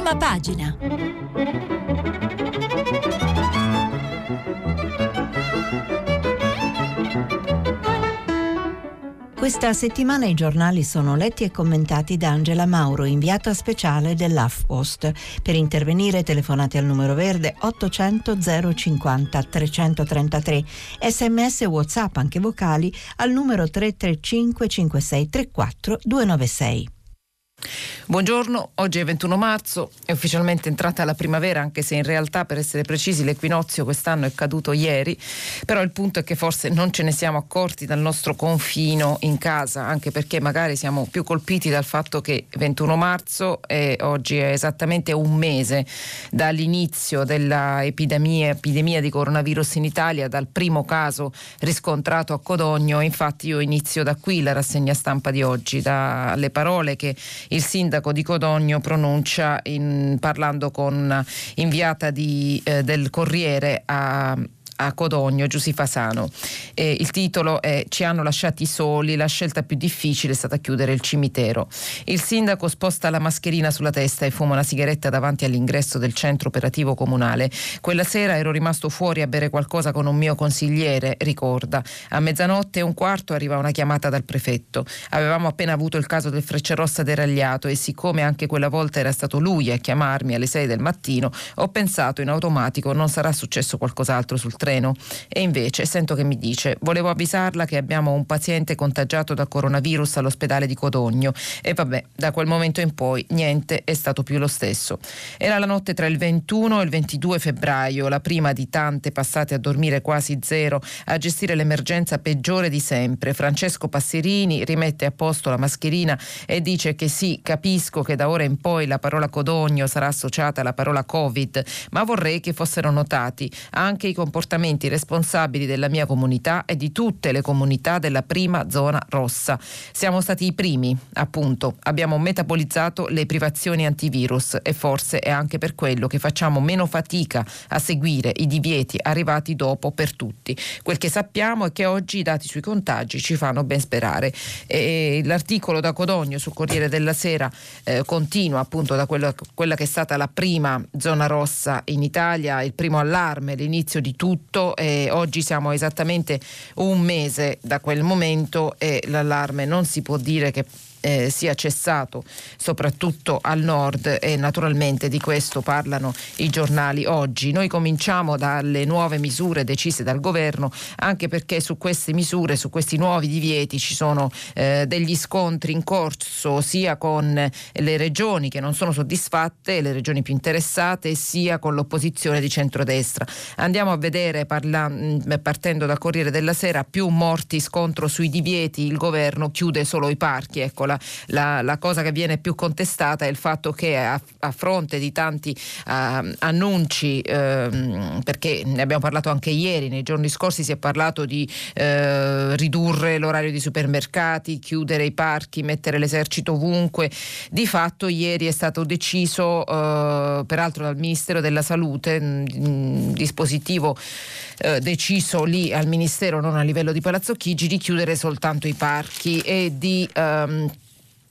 prima pagina. Questa settimana i giornali sono letti e commentati da Angela Mauro, inviata speciale dell'AFPost. Per intervenire telefonate al numero verde 800 050 333, sms e whatsapp anche vocali al numero 335 5634 296. Buongiorno, oggi è 21 marzo, è ufficialmente entrata la primavera anche se in realtà per essere precisi l'equinozio quest'anno è caduto ieri, però il punto è che forse non ce ne siamo accorti dal nostro confino in casa, anche perché magari siamo più colpiti dal fatto che 21 marzo e oggi è esattamente un mese dall'inizio dell'epidemia epidemia di coronavirus in Italia, dal primo caso riscontrato a Codogno, infatti io inizio da qui la rassegna stampa di oggi, dalle parole che il sindaco di Codogno pronuncia in, parlando con inviata di, eh, del Corriere a a Codogno, Giussi Fasano. Eh, il titolo è Ci hanno lasciati soli, la scelta più difficile è stata chiudere il cimitero. Il sindaco sposta la mascherina sulla testa e fuma una sigaretta davanti all'ingresso del centro operativo comunale. Quella sera ero rimasto fuori a bere qualcosa con un mio consigliere, ricorda. A mezzanotte e un quarto arriva una chiamata dal prefetto. Avevamo appena avuto il caso del Frecciarossa deragliato e siccome anche quella volta era stato lui a chiamarmi alle 6 del mattino, ho pensato in automatico non sarà successo qualcos'altro sul treno treno e invece sento che mi dice volevo avvisarla che abbiamo un paziente contagiato da coronavirus all'ospedale di Codogno e vabbè da quel momento in poi niente è stato più lo stesso. Era la notte tra il 21 e il 22 febbraio, la prima di tante passate a dormire quasi zero, a gestire l'emergenza peggiore di sempre. Francesco Passerini rimette a posto la mascherina e dice che sì, capisco che da ora in poi la parola Codogno sarà associata alla parola Covid, ma vorrei che fossero notati anche i comportamenti comportamenti responsabili della mia comunità e di tutte le comunità della prima zona rossa. Siamo stati i primi, appunto, abbiamo metabolizzato le privazioni antivirus e forse è anche per quello che facciamo meno fatica a seguire i divieti arrivati dopo per tutti. Quel che sappiamo è che oggi i dati sui contagi ci fanno ben sperare. E l'articolo da Codogno sul Corriere della Sera eh, continua appunto da quella, quella che è stata la prima zona rossa in Italia, il primo allarme, l'inizio di tutto tutto e oggi siamo esattamente un mese da quel momento e l'allarme non si può dire che eh, sia cessato soprattutto al nord e naturalmente di questo parlano i giornali oggi. Noi cominciamo dalle nuove misure decise dal governo anche perché su queste misure, su questi nuovi divieti ci sono eh, degli scontri in corso sia con le regioni che non sono soddisfatte, le regioni più interessate, sia con l'opposizione di centrodestra. Andiamo a vedere parla, mm, partendo dal Corriere della Sera più morti scontro sui divieti, il governo chiude solo i parchi, ecco la, la, la, cosa che viene più contestata è il fatto che a, a fronte di tanti uh, annunci, uh, perché ne abbiamo parlato anche ieri, nei giorni scorsi si è parlato di uh, ridurre l'orario di supermercati, chiudere i parchi, mettere l'esercito ovunque, di fatto ieri è stato deciso, eh, peraltro dal Ministero della Salute, un dispositivo eh, deciso lì al Ministero, non a livello di Palazzo Chigi, di chiudere soltanto i parchi e di... Um,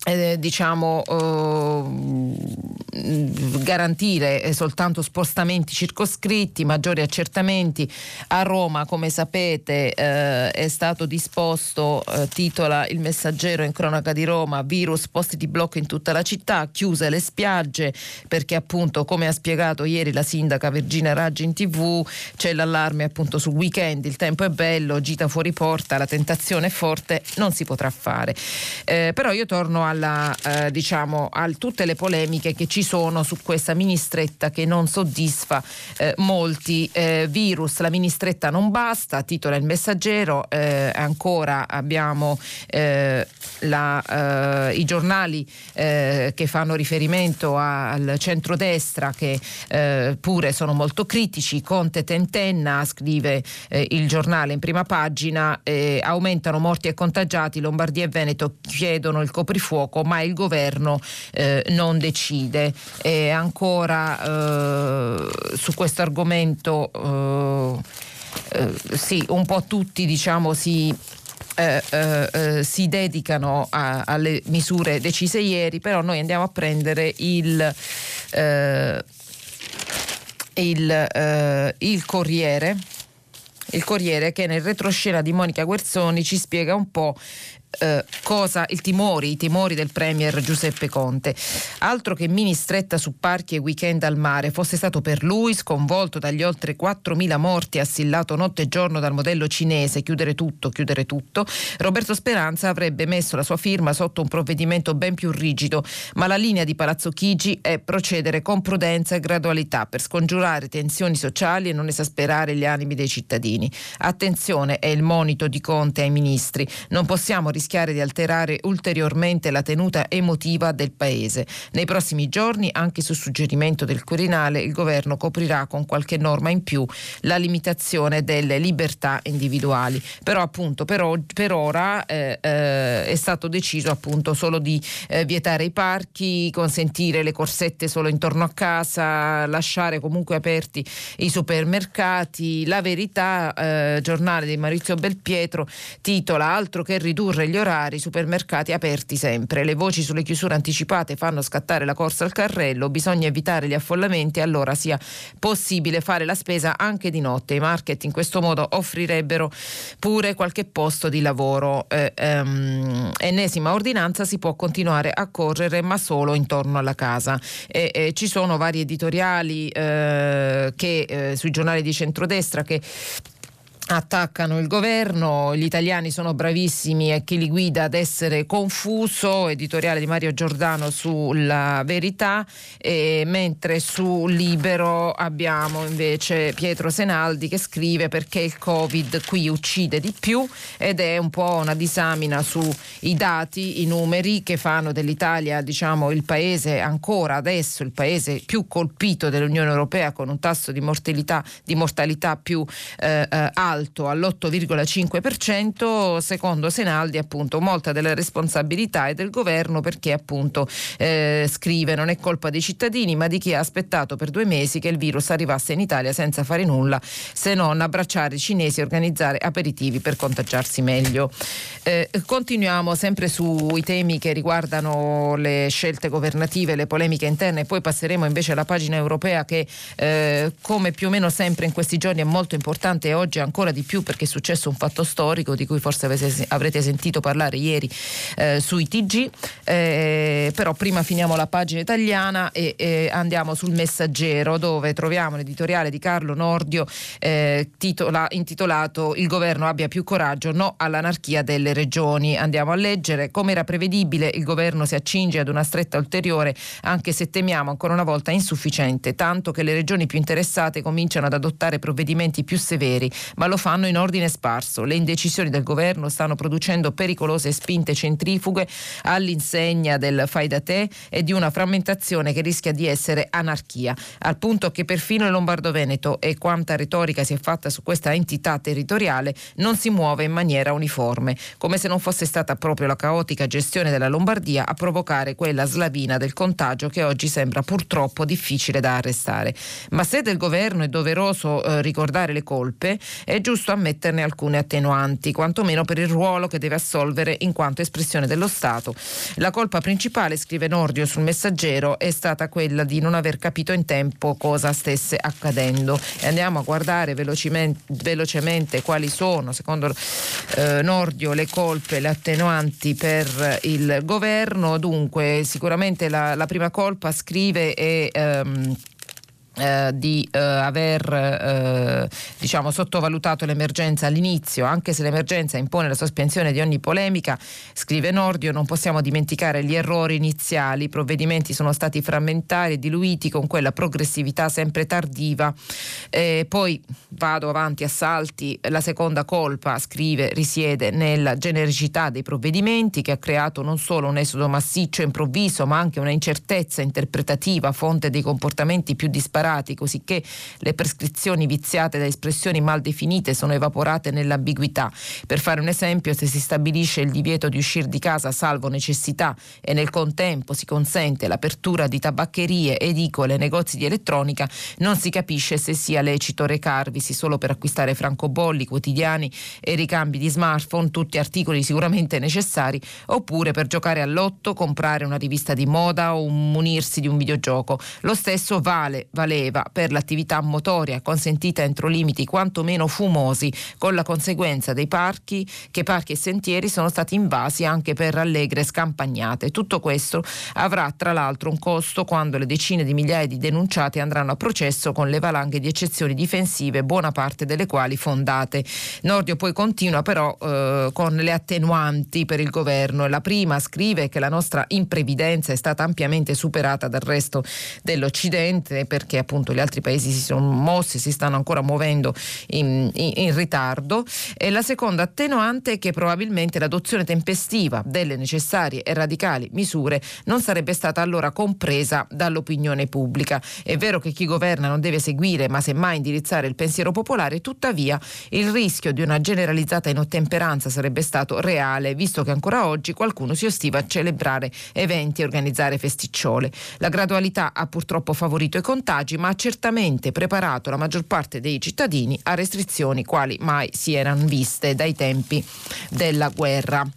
eh, diciamo eh, garantire soltanto spostamenti circoscritti, maggiori accertamenti. A Roma, come sapete, eh, è stato disposto, eh, titola il messaggero in cronaca di Roma, virus posti di blocco in tutta la città, chiuse le spiagge perché appunto, come ha spiegato ieri la sindaca Virginia Raggi in tv, c'è l'allarme appunto sul weekend, il tempo è bello, gita fuori porta, la tentazione è forte, non si potrà fare. Eh, però io torno alla, eh, diciamo, a tutte le polemiche che ci sono su questa ministretta che non soddisfa eh, molti eh, virus. La ministretta non basta, titola il messaggero, eh, ancora abbiamo eh, la, i giornali che fanno riferimento a, al centrodestra che pure sono molto critici. Conte tentenna, scrive il giornale in prima pagina, aumentano morti e contagiati, Lombardia e Veneto chiedono il coprifuoco fuoco, ma il governo eh, non decide. E ancora eh, su questo argomento, eh, eh, sì, un po' tutti diciamo si eh, eh, eh, si dedicano a, alle misure decise ieri, però noi andiamo a prendere il, eh, il, il Corriere il Corriere che nel retroscena di Monica Guerzoni ci spiega un po' eh, cosa, il timori, i timori del Premier Giuseppe Conte. Altro che mini stretta su parchi e weekend al mare, fosse stato per lui, sconvolto dagli oltre 4.000 morti assillato notte e giorno dal modello cinese, chiudere tutto, chiudere tutto, Roberto Speranza avrebbe messo la sua firma sotto un provvedimento ben più rigido, ma la linea di Palazzo Chigi è procedere con prudenza e gradualità per scongiurare tensioni sociali e non esasperare gli animi dei cittadini. Attenzione, è il monito di Conte ai ministri, non possiamo rischiare di alterare ulteriormente la tenuta emotiva del Paese. Nei prossimi giorni, anche su suggerimento del Quirinale, il governo coprirà con qualche norma in più la limitazione delle libertà individuali. Però appunto per, o- per ora eh, eh, è stato deciso appunto solo di eh, vietare i parchi, consentire le corsette solo intorno a casa, lasciare comunque aperti i supermercati. La verità, eh, giornale di Maurizio Belpietro, titola altro che ridurre gli orari, supermercati aperti sempre. Le voci sulle chiusure anticipate fanno scattare la corsa al carrello, bisogna evitare gli affollamenti, allora sia possibile fare la spesa anche di notte. I market in questo modo offrirebbero pure qualche posto di lavoro. Eh, ehm, ennesima ordinanza si può continuare a correre ma solo intorno alla casa. E, e ci sono vari editoriali eh, che, eh, sui giornali di centrodestra che attaccano il governo, gli italiani sono bravissimi e chi li guida ad essere confuso, editoriale di Mario Giordano sulla verità, e mentre su Libero abbiamo invece Pietro Senaldi che scrive perché il Covid qui uccide di più ed è un po' una disamina sui dati, i numeri che fanno dell'Italia diciamo, il paese ancora adesso, il paese più colpito dell'Unione Europea con un tasso di mortalità, di mortalità più eh, eh alto alto all'8,5%, secondo Senaldi appunto molta della responsabilità è del governo perché appunto eh, scrive non è colpa dei cittadini ma di chi ha aspettato per due mesi che il virus arrivasse in Italia senza fare nulla se non abbracciare i cinesi e organizzare aperitivi per contagiarsi meglio. Eh, continuiamo sempre sui temi che riguardano le scelte governative, le polemiche interne e poi passeremo invece alla pagina europea che eh, come più o meno sempre in questi giorni è molto importante e oggi ancora ancora di più perché è successo un fatto storico di cui forse avrete sentito parlare ieri eh, sui TG, eh, però prima finiamo la pagina italiana e eh, andiamo sul messaggero dove troviamo l'editoriale di Carlo Nordio eh, titola, intitolato Il governo abbia più coraggio, no all'anarchia delle regioni. Andiamo a leggere come era prevedibile il governo si accinge ad una stretta ulteriore anche se temiamo ancora una volta insufficiente, tanto che le regioni più interessate cominciano ad adottare provvedimenti più severi, ma lo fanno in ordine sparso. Le indecisioni del governo stanno producendo pericolose spinte centrifughe all'insegna del fai da te e di una frammentazione che rischia di essere anarchia, al punto che perfino il Lombardo-Veneto e quanta retorica si è fatta su questa entità territoriale non si muove in maniera uniforme, come se non fosse stata proprio la caotica gestione della Lombardia a provocare quella slavina del contagio che oggi sembra purtroppo difficile da arrestare. Ma se del governo è doveroso eh, ricordare le colpe, è giusto ammetterne alcune attenuanti, quantomeno per il ruolo che deve assolvere in quanto espressione dello Stato. La colpa principale, scrive Nordio sul messaggero, è stata quella di non aver capito in tempo cosa stesse accadendo. E andiamo a guardare velocemente, velocemente quali sono, secondo eh, Nordio, le colpe, le attenuanti per il governo. Dunque, sicuramente la, la prima colpa, scrive, è... Ehm, eh, di eh, aver eh, diciamo, sottovalutato l'emergenza all'inizio, anche se l'emergenza impone la sospensione di ogni polemica, scrive Nordio, non possiamo dimenticare gli errori iniziali, i provvedimenti sono stati frammentari e diluiti con quella progressività sempre tardiva. poi vado avanti a salti, la seconda colpa, scrive, risiede nella genericità dei provvedimenti che ha creato non solo un esodo massiccio e improvviso, ma anche una incertezza interpretativa, fonte dei comportamenti più disparati elaborati così le prescrizioni viziate da espressioni mal definite sono evaporate nell'ambiguità. Per fare un esempio, se si stabilisce il divieto di uscire di casa salvo necessità e nel contempo si consente l'apertura di tabaccherie, edicole, negozi di elettronica, non si capisce se sia lecito recarvisi solo per acquistare francobolli quotidiani e ricambi di smartphone, tutti articoli sicuramente necessari, oppure per giocare all'otto, comprare una rivista di moda o munirsi di un videogioco. Lo stesso vale, valeva per l'attività motoria consentita entro limiti quantomeno fumosi, con la conseguenza dei parchi che parchi e sentieri sono stati invasi anche per allegre scampagnate. Tutto questo avrà tra l'altro un costo quando le decine di migliaia di denunciati andranno a processo con le valanghe di eccezioni difensive, buona parte delle quali fondate. Nordio poi continua però eh, con le attenuanti per il governo. La prima scrive che la nostra imprevidenza è stata ampiamente superata dal resto dell'Occidente perché appunto gli altri paesi si sono mossi, si stanno ancora muovendo in, in, in ritardo. E la seconda attenuante è che probabilmente l'adozione tempestiva delle necessarie e radicali misure non sarebbe stata allora compresa dall'opinione pubblica. È vero che chi governa non deve seguire ma semmai indirizzare il pensiero popolare, tuttavia il rischio di una generalizzata inottemperanza sarebbe stato reale, visto che ancora oggi qualcuno si ostiva a celebrare eventi e organizzare festicciole. La gradualità ha purtroppo favorito i contagi, ma ha certamente preparato la maggior parte dei cittadini a restrizioni quali mai si erano viste dai tempi della guerra.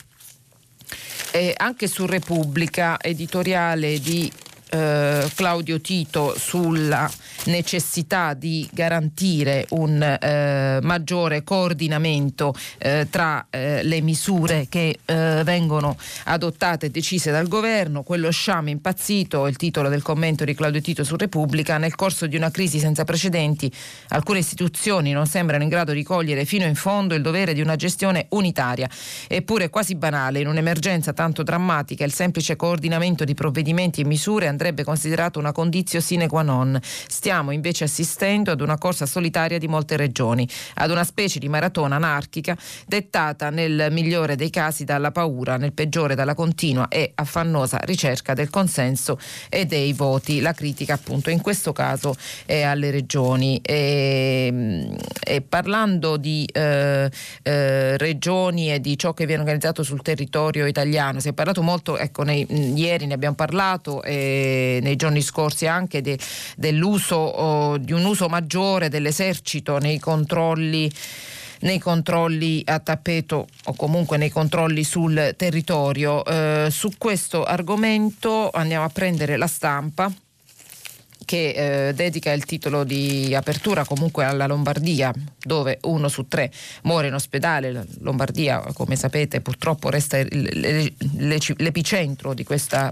E anche su Repubblica, editoriale di eh, Claudio Tito sulla necessità di garantire un eh, maggiore coordinamento eh, tra eh, le misure che eh, vengono adottate e decise dal governo. Quello sciame impazzito, il titolo del commento di Claudio Tito su Repubblica, nel corso di una crisi senza precedenti alcune istituzioni non sembrano in grado di cogliere fino in fondo il dovere di una gestione unitaria. Eppure quasi banale, in un'emergenza tanto drammatica, il semplice coordinamento di provvedimenti e misure andrebbe andrebbe considerato una condizio sine qua non. Stiamo invece assistendo ad una corsa solitaria di molte regioni, ad una specie di maratona anarchica dettata nel migliore dei casi dalla paura, nel peggiore dalla continua e affannosa ricerca del consenso e dei voti. La critica appunto in questo caso è alle regioni. E, e parlando di eh, eh, regioni e di ciò che viene organizzato sul territorio italiano, si è parlato molto, ecco, nei, ieri ne abbiamo parlato. Nei giorni scorsi anche de, dell'uso oh, di un uso maggiore dell'esercito nei controlli nei controlli a tappeto o comunque nei controlli sul territorio. Eh, su questo argomento andiamo a prendere la stampa che eh, dedica il titolo di apertura comunque alla Lombardia, dove uno su tre muore in ospedale. La Lombardia, come sapete, purtroppo resta l'epicentro di questa,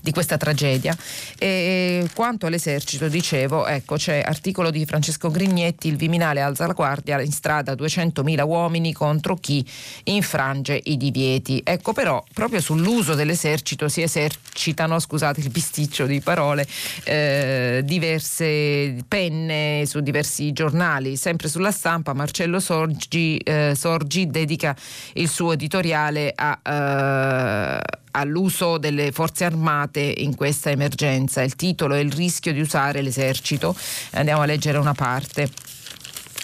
di questa tragedia. E quanto all'esercito, dicevo, ecco, c'è articolo di Francesco Grignetti, il Viminale alza la guardia, in strada 200.000 uomini contro chi infrange i divieti. Ecco però, proprio sull'uso dell'esercito si esercitano, scusate il bisticcio di parole, eh, diverse penne su diversi giornali. Sempre sulla stampa Marcello Sorgi, eh, Sorgi dedica il suo editoriale a, eh, all'uso delle forze armate in questa emergenza. Il titolo è Il rischio di usare l'esercito. Andiamo a leggere una parte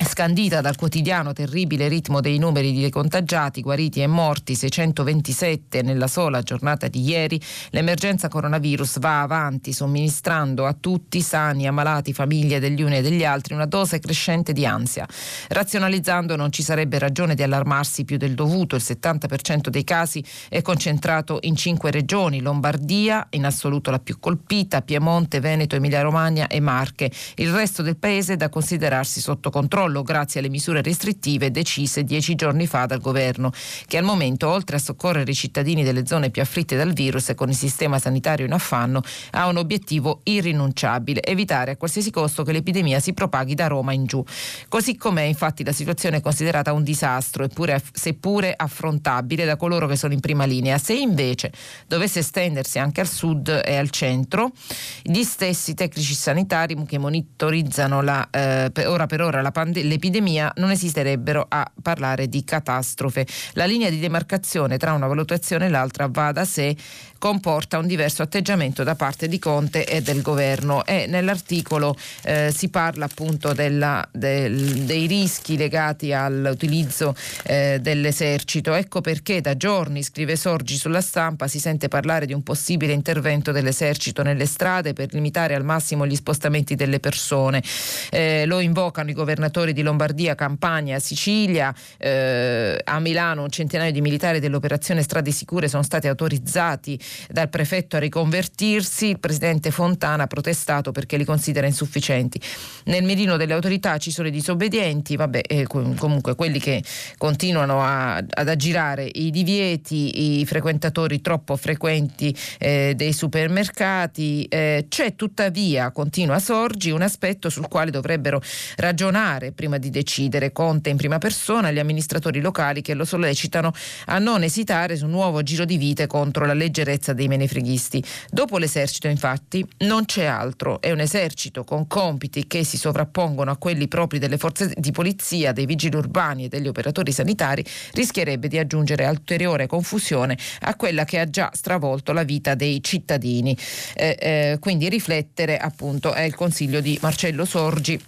scandita dal quotidiano terribile ritmo dei numeri di contagiati, guariti e morti, 627 nella sola giornata di ieri, l'emergenza coronavirus va avanti somministrando a tutti, sani, ammalati, famiglie degli uni e degli altri, una dose crescente di ansia. Razionalizzando non ci sarebbe ragione di allarmarsi più del dovuto, il 70% dei casi è concentrato in cinque regioni, Lombardia in assoluto la più colpita, Piemonte, Veneto, Emilia-Romagna e Marche. Il resto del paese è da considerarsi sotto controllo controllo grazie alle misure restrittive decise dieci giorni fa dal governo, che al momento, oltre a soccorrere i cittadini delle zone più afflitte dal virus e con il sistema sanitario in affanno, ha un obiettivo irrinunciabile, evitare a qualsiasi costo che l'epidemia si propaghi da Roma in giù. Così com'è infatti la situazione è considerata un disastro, eppure, seppure affrontabile da coloro che sono in prima linea. Se invece dovesse estendersi anche al sud e al centro, gli stessi tecnici sanitari che monitorizzano la, eh, ora per ora la pandemia l'epidemia non esisterebbero a parlare di catastrofe. La linea di demarcazione tra una valutazione e l'altra va da sé comporta un diverso atteggiamento da parte di Conte e del governo e nell'articolo eh, si parla appunto della, del, dei rischi legati all'utilizzo eh, dell'esercito. Ecco perché da giorni, scrive Sorgi sulla stampa, si sente parlare di un possibile intervento dell'esercito nelle strade per limitare al massimo gli spostamenti delle persone. Eh, lo invocano i governatori di Lombardia, Campania, Sicilia, eh, a Milano un centinaio di militari dell'operazione Strade Sicure sono stati autorizzati dal prefetto a riconvertirsi, il presidente Fontana ha protestato perché li considera insufficienti. Nel mirino delle autorità ci sono i disobbedienti, vabbè, eh, comunque quelli che continuano a, ad aggirare i divieti, i frequentatori troppo frequenti eh, dei supermercati. Eh, c'è tuttavia, continua Sorgi, un aspetto sul quale dovrebbero ragionare prima di decidere. Conte in prima persona, gli amministratori locali che lo sollecitano a non esitare su un nuovo giro di vite contro la leggerezza sicurezza dei menefreghisti. Dopo l'esercito, infatti, non c'è altro. È un esercito con compiti che si sovrappongono a quelli propri delle forze di polizia, dei vigili urbani e degli operatori sanitari, rischierebbe di aggiungere ulteriore confusione a quella che ha già stravolto la vita dei cittadini. Eh, eh, quindi riflettere, appunto, è il consiglio di Marcello Sorgi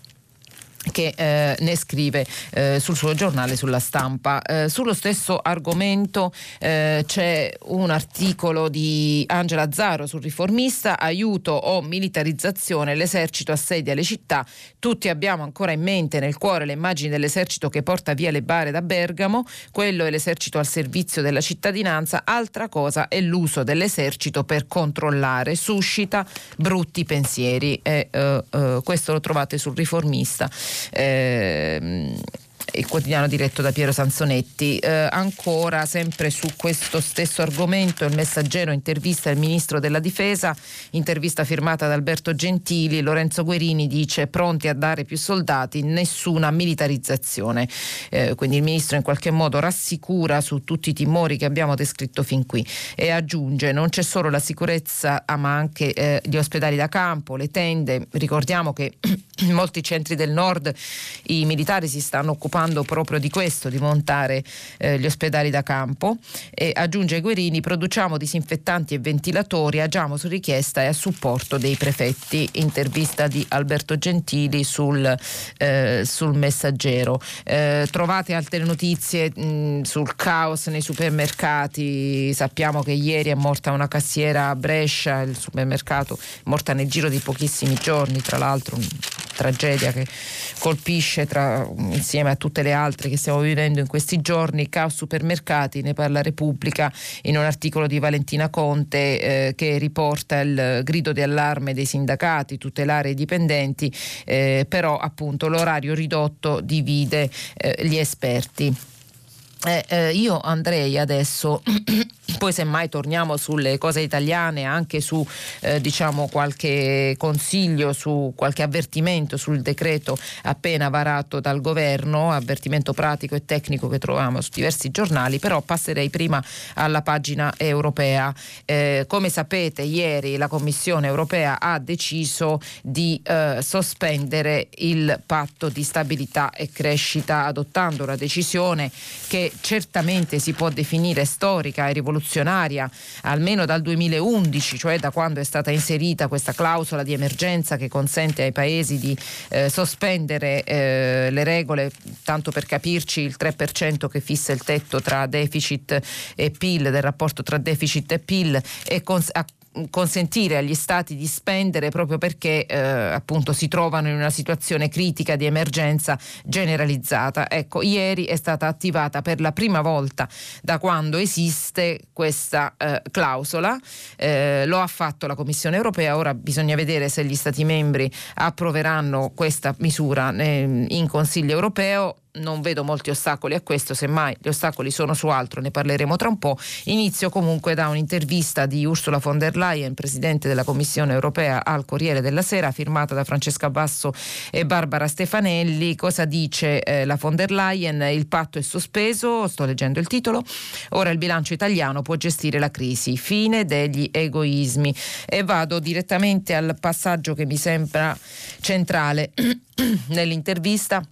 che eh, ne scrive eh, sul suo giornale sulla stampa. Eh, sullo stesso argomento eh, c'è un articolo di Angela Zaro sul riformista, aiuto o militarizzazione, l'esercito assedia le città, tutti abbiamo ancora in mente nel cuore le immagini dell'esercito che porta via le bare da Bergamo, quello è l'esercito al servizio della cittadinanza, altra cosa è l'uso dell'esercito per controllare, suscita brutti pensieri. E eh, eh, questo lo trovate sul riformista. Eh, il quotidiano diretto da Piero Sansonetti. Eh, ancora, sempre su questo stesso argomento, il messaggero intervista il ministro della difesa, intervista firmata da Alberto Gentili, Lorenzo Guerini dice pronti a dare più soldati, nessuna militarizzazione. Eh, quindi il ministro in qualche modo rassicura su tutti i timori che abbiamo descritto fin qui e aggiunge non c'è solo la sicurezza ah, ma anche eh, gli ospedali da campo, le tende. Ricordiamo che in molti centri del nord i militari si stanno occupando occupando proprio di questo, di montare eh, gli ospedali da campo. E aggiunge Guerini, produciamo disinfettanti e ventilatori, agiamo su richiesta e a supporto dei prefetti. Intervista di Alberto Gentili sul, eh, sul messaggero. Eh, trovate altre notizie mh, sul caos nei supermercati. Sappiamo che ieri è morta una cassiera a Brescia, il supermercato è morta nel giro di pochissimi giorni, tra l'altro tragedia che colpisce tra, insieme a tutte le altre che stiamo vivendo in questi giorni, caos supermercati, ne parla Repubblica in un articolo di Valentina Conte eh, che riporta il grido di allarme dei sindacati, tutelare i dipendenti, eh, però appunto l'orario ridotto divide eh, gli esperti. Eh, eh, io andrei adesso poi semmai torniamo sulle cose italiane, anche su eh, diciamo qualche consiglio, su qualche avvertimento sul decreto appena varato dal governo, avvertimento pratico e tecnico che troviamo su diversi giornali, però passerei prima alla pagina europea. Eh, come sapete ieri la Commissione europea ha deciso di eh, sospendere il patto di stabilità e crescita adottando una decisione che certamente si può definire storica e rivoluzionaria almeno dal 2011, cioè da quando è stata inserita questa clausola di emergenza che consente ai paesi di eh, sospendere eh, le regole, tanto per capirci il 3% che fissa il tetto tra deficit e PIL, del rapporto tra deficit e PIL e cons- consentire agli stati di spendere proprio perché eh, appunto si trovano in una situazione critica di emergenza generalizzata. Ecco, ieri è stata attivata per la prima volta da quando esiste questa eh, clausola, eh, lo ha fatto la Commissione europea, ora bisogna vedere se gli stati membri approveranno questa misura eh, in Consiglio europeo non vedo molti ostacoli a questo, semmai gli ostacoli sono su altro, ne parleremo tra un po'. Inizio comunque da un'intervista di Ursula von der Leyen, Presidente della Commissione europea al Corriere della Sera, firmata da Francesca Basso e Barbara Stefanelli. Cosa dice eh, la von der Leyen? Il patto è sospeso, sto leggendo il titolo, ora il bilancio italiano può gestire la crisi, fine degli egoismi. E vado direttamente al passaggio che mi sembra centrale nell'intervista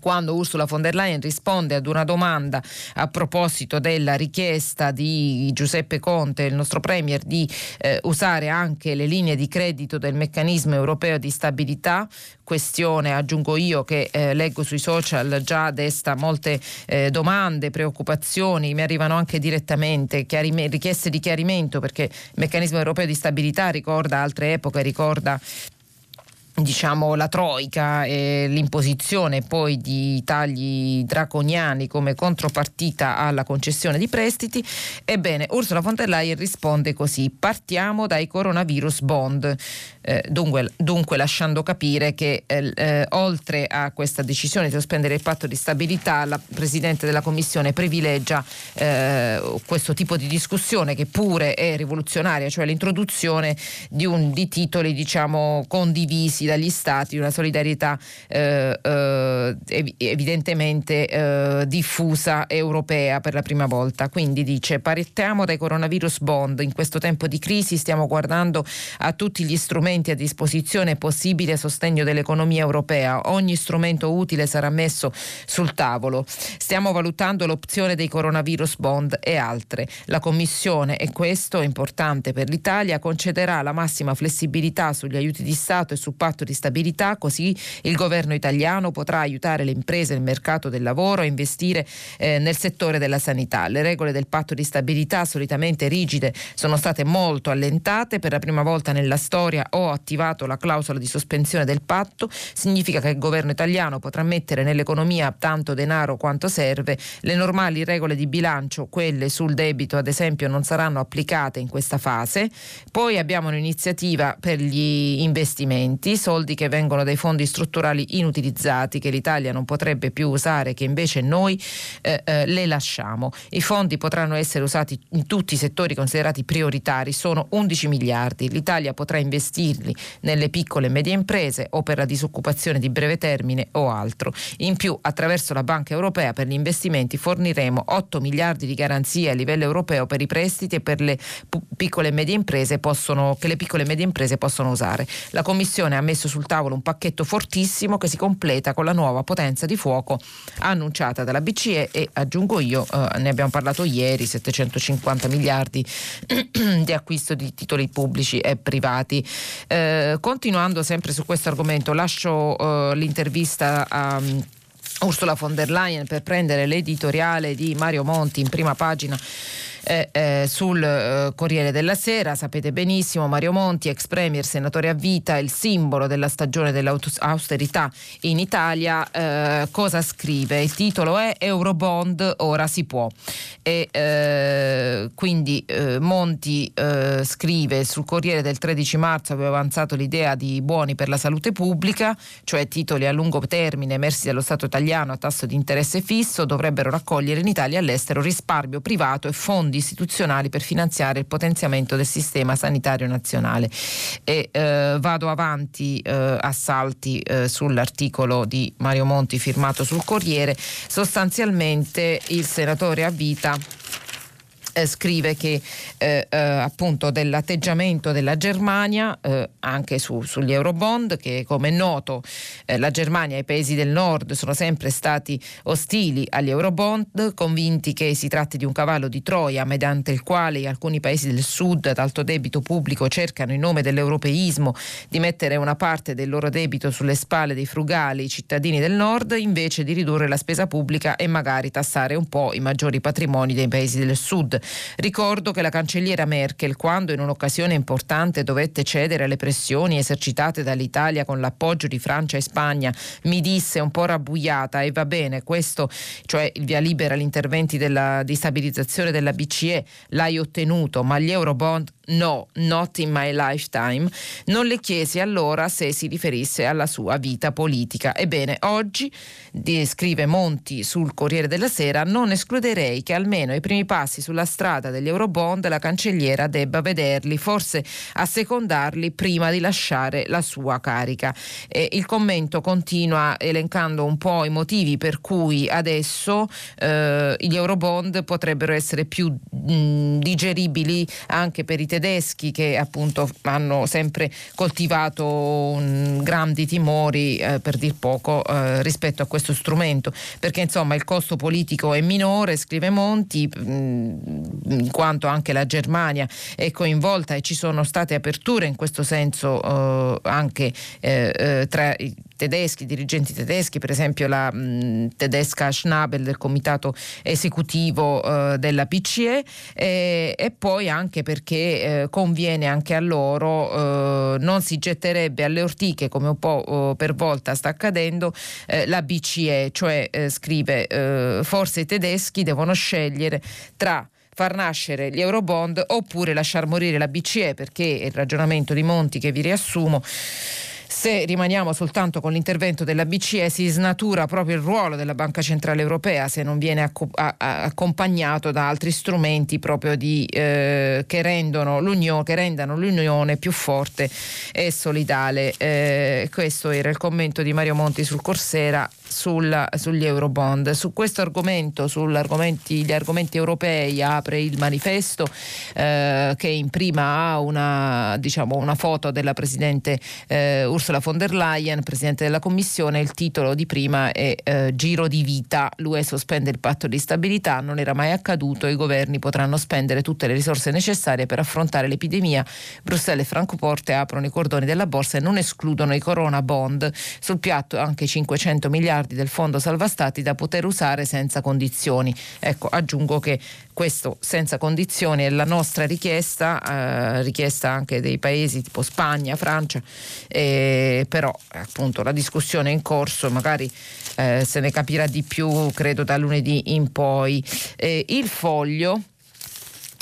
quando Ursula von der Leyen risponde ad una domanda a proposito della richiesta di Giuseppe Conte, il nostro Premier, di eh, usare anche le linee di credito del meccanismo europeo di stabilità, questione, aggiungo io, che eh, leggo sui social già desta molte eh, domande, preoccupazioni, mi arrivano anche direttamente chiarime- richieste di chiarimento perché il meccanismo europeo di stabilità ricorda altre epoche, ricorda diciamo la troica e l'imposizione poi di tagli draconiani come contropartita alla concessione di prestiti ebbene Ursula von der Leyen risponde così partiamo dai coronavirus bond eh, dunque, dunque, lasciando capire che eh, eh, oltre a questa decisione di sospendere il patto di stabilità la Presidente della Commissione privilegia eh, questo tipo di discussione che pure è rivoluzionaria cioè l'introduzione di, un, di titoli diciamo condivisi dagli stati, una solidarietà eh, evidentemente diffusa europea per la prima volta. Quindi dice parettiamo dai coronavirus bond, in questo tempo di crisi stiamo guardando a tutti gli strumenti a disposizione possibili a sostegno dell'economia europea, ogni strumento utile sarà messo sul tavolo. Stiamo valutando l'opzione dei coronavirus bond e altre. La Commissione, e questo è importante per l'Italia, concederà la massima flessibilità sugli aiuti di Stato e sul patto di stabilità, così il governo italiano potrà aiutare le imprese e il mercato del lavoro a investire eh, nel settore della sanità. Le regole del patto di stabilità, solitamente rigide, sono state molto allentate. Per la prima volta nella storia attivato la clausola di sospensione del patto. Significa che il governo italiano potrà mettere nell'economia tanto denaro quanto serve. Le normali regole di bilancio, quelle sul debito ad esempio, non saranno applicate in questa fase. Poi abbiamo un'iniziativa per gli investimenti soldi che vengono dai fondi strutturali inutilizzati che l'Italia non potrebbe più usare, che invece noi eh, eh, le lasciamo. I fondi potranno essere usati in tutti i settori considerati prioritari, sono 11 miliardi. L'Italia potrà investirli nelle piccole e medie imprese o per la disoccupazione di breve termine o altro. In più, attraverso la Banca Europea per gli investimenti forniremo 8 miliardi di garanzie a livello europeo per i prestiti e per le piccole e medie imprese possono, che le piccole e medie imprese possono usare. La Commissione ha messo sul tavolo un pacchetto fortissimo che si completa con la nuova potenza di fuoco annunciata dalla BCE e aggiungo io, eh, ne abbiamo parlato ieri, 750 miliardi di acquisto di titoli pubblici e privati. Eh, continuando sempre su questo argomento, lascio eh, l'intervista a Ursula von der Leyen per prendere l'editoriale di Mario Monti in prima pagina eh, eh, sul eh, Corriere della Sera. Sapete benissimo, Mario Monti, ex premier, senatore a vita, il simbolo della stagione dell'austerità in Italia, eh, cosa scrive? Il titolo è Eurobond, ora si può. E, eh, quindi Monti scrive sul Corriere del 13 marzo aveva avanzato l'idea di buoni per la salute pubblica, cioè titoli a lungo termine emersi dallo Stato italiano a tasso di interesse fisso, dovrebbero raccogliere in Italia e all'estero risparmio privato e fondi istituzionali per finanziare il potenziamento del sistema sanitario nazionale. E eh, vado avanti eh, a salti eh, sull'articolo di Mario Monti firmato sul Corriere. Sostanzialmente il senatore a vita eh, scrive che eh, eh, appunto dell'atteggiamento della Germania eh, anche su, sugli Eurobond che come è noto eh, la Germania e i paesi del nord sono sempre stati ostili agli Eurobond convinti che si tratti di un cavallo di Troia mediante il quale alcuni paesi del sud ad alto debito pubblico cercano in nome dell'europeismo di mettere una parte del loro debito sulle spalle dei frugali cittadini del nord invece di ridurre la spesa pubblica e magari tassare un po' i maggiori patrimoni dei paesi del sud. Ricordo che la cancelliera Merkel, quando in un'occasione importante dovette cedere alle pressioni esercitate dall'Italia con l'appoggio di Francia e Spagna, mi disse un po' rabbuiata e va bene, questo, cioè il via libera agli interventi della, di stabilizzazione della BCE, l'hai ottenuto, ma gli eurobond no, not in my lifetime, non le chiesi allora se si riferisse alla sua vita politica. Ebbene, oggi, scrive Monti sul Corriere della Sera, non escluderei che almeno i primi passi sulla strada degli Eurobond la cancelliera debba vederli, forse assecondarli prima di lasciare la sua carica. E il commento continua elencando un po' i motivi per cui adesso eh, gli Eurobond potrebbero essere più mh, digeribili anche per i tedeschi tedeschi che appunto hanno sempre coltivato un, grandi timori, eh, per dir poco, eh, rispetto a questo strumento, perché insomma il costo politico è minore, scrive Monti, mh, in quanto anche la Germania è coinvolta e ci sono state aperture in questo senso eh, anche eh, eh, tra i tedeschi, dirigenti tedeschi, per esempio la mh, tedesca Schnabel del comitato esecutivo eh, della PCE e, e, poi anche perché eh, conviene anche a loro, eh, non si getterebbe alle ortiche come un po' oh, per volta sta accadendo eh, la BCE, cioè eh, scrive forse i tedeschi devono scegliere tra far nascere gli eurobond oppure lasciar morire la BCE perché il ragionamento di Monti che vi riassumo se rimaniamo soltanto con l'intervento della BCE si snatura proprio il ruolo della Banca Centrale Europea se non viene acco- a- a- accompagnato da altri strumenti proprio di, eh, che, che rendano l'Unione più forte e solidale. Eh, questo era il commento di Mario Monti sul Corsera sulla, sugli Eurobond. Su questo argomento, sugli argomenti europei, apre il manifesto eh, che in prima ha una, diciamo, una foto della Presidente eh, Ursula von der Leyen, Presidente della Commissione. Il titolo di prima è eh, Giro di vita. L'UE sospende il patto di stabilità, non era mai accaduto, i governi potranno spendere tutte le risorse necessarie per affrontare l'epidemia. Bruxelles e Francoforte aprono i cordoni della borsa e non escludono i corona bond. Sul piatto anche 500 miliardi miliardi del fondo salva stati da poter usare senza condizioni. Ecco, aggiungo che questo senza condizioni è la nostra richiesta, eh, richiesta anche dei paesi tipo Spagna, Francia, eh, però appunto la discussione è in corso, magari eh, se ne capirà di più credo da lunedì in poi. Il foglio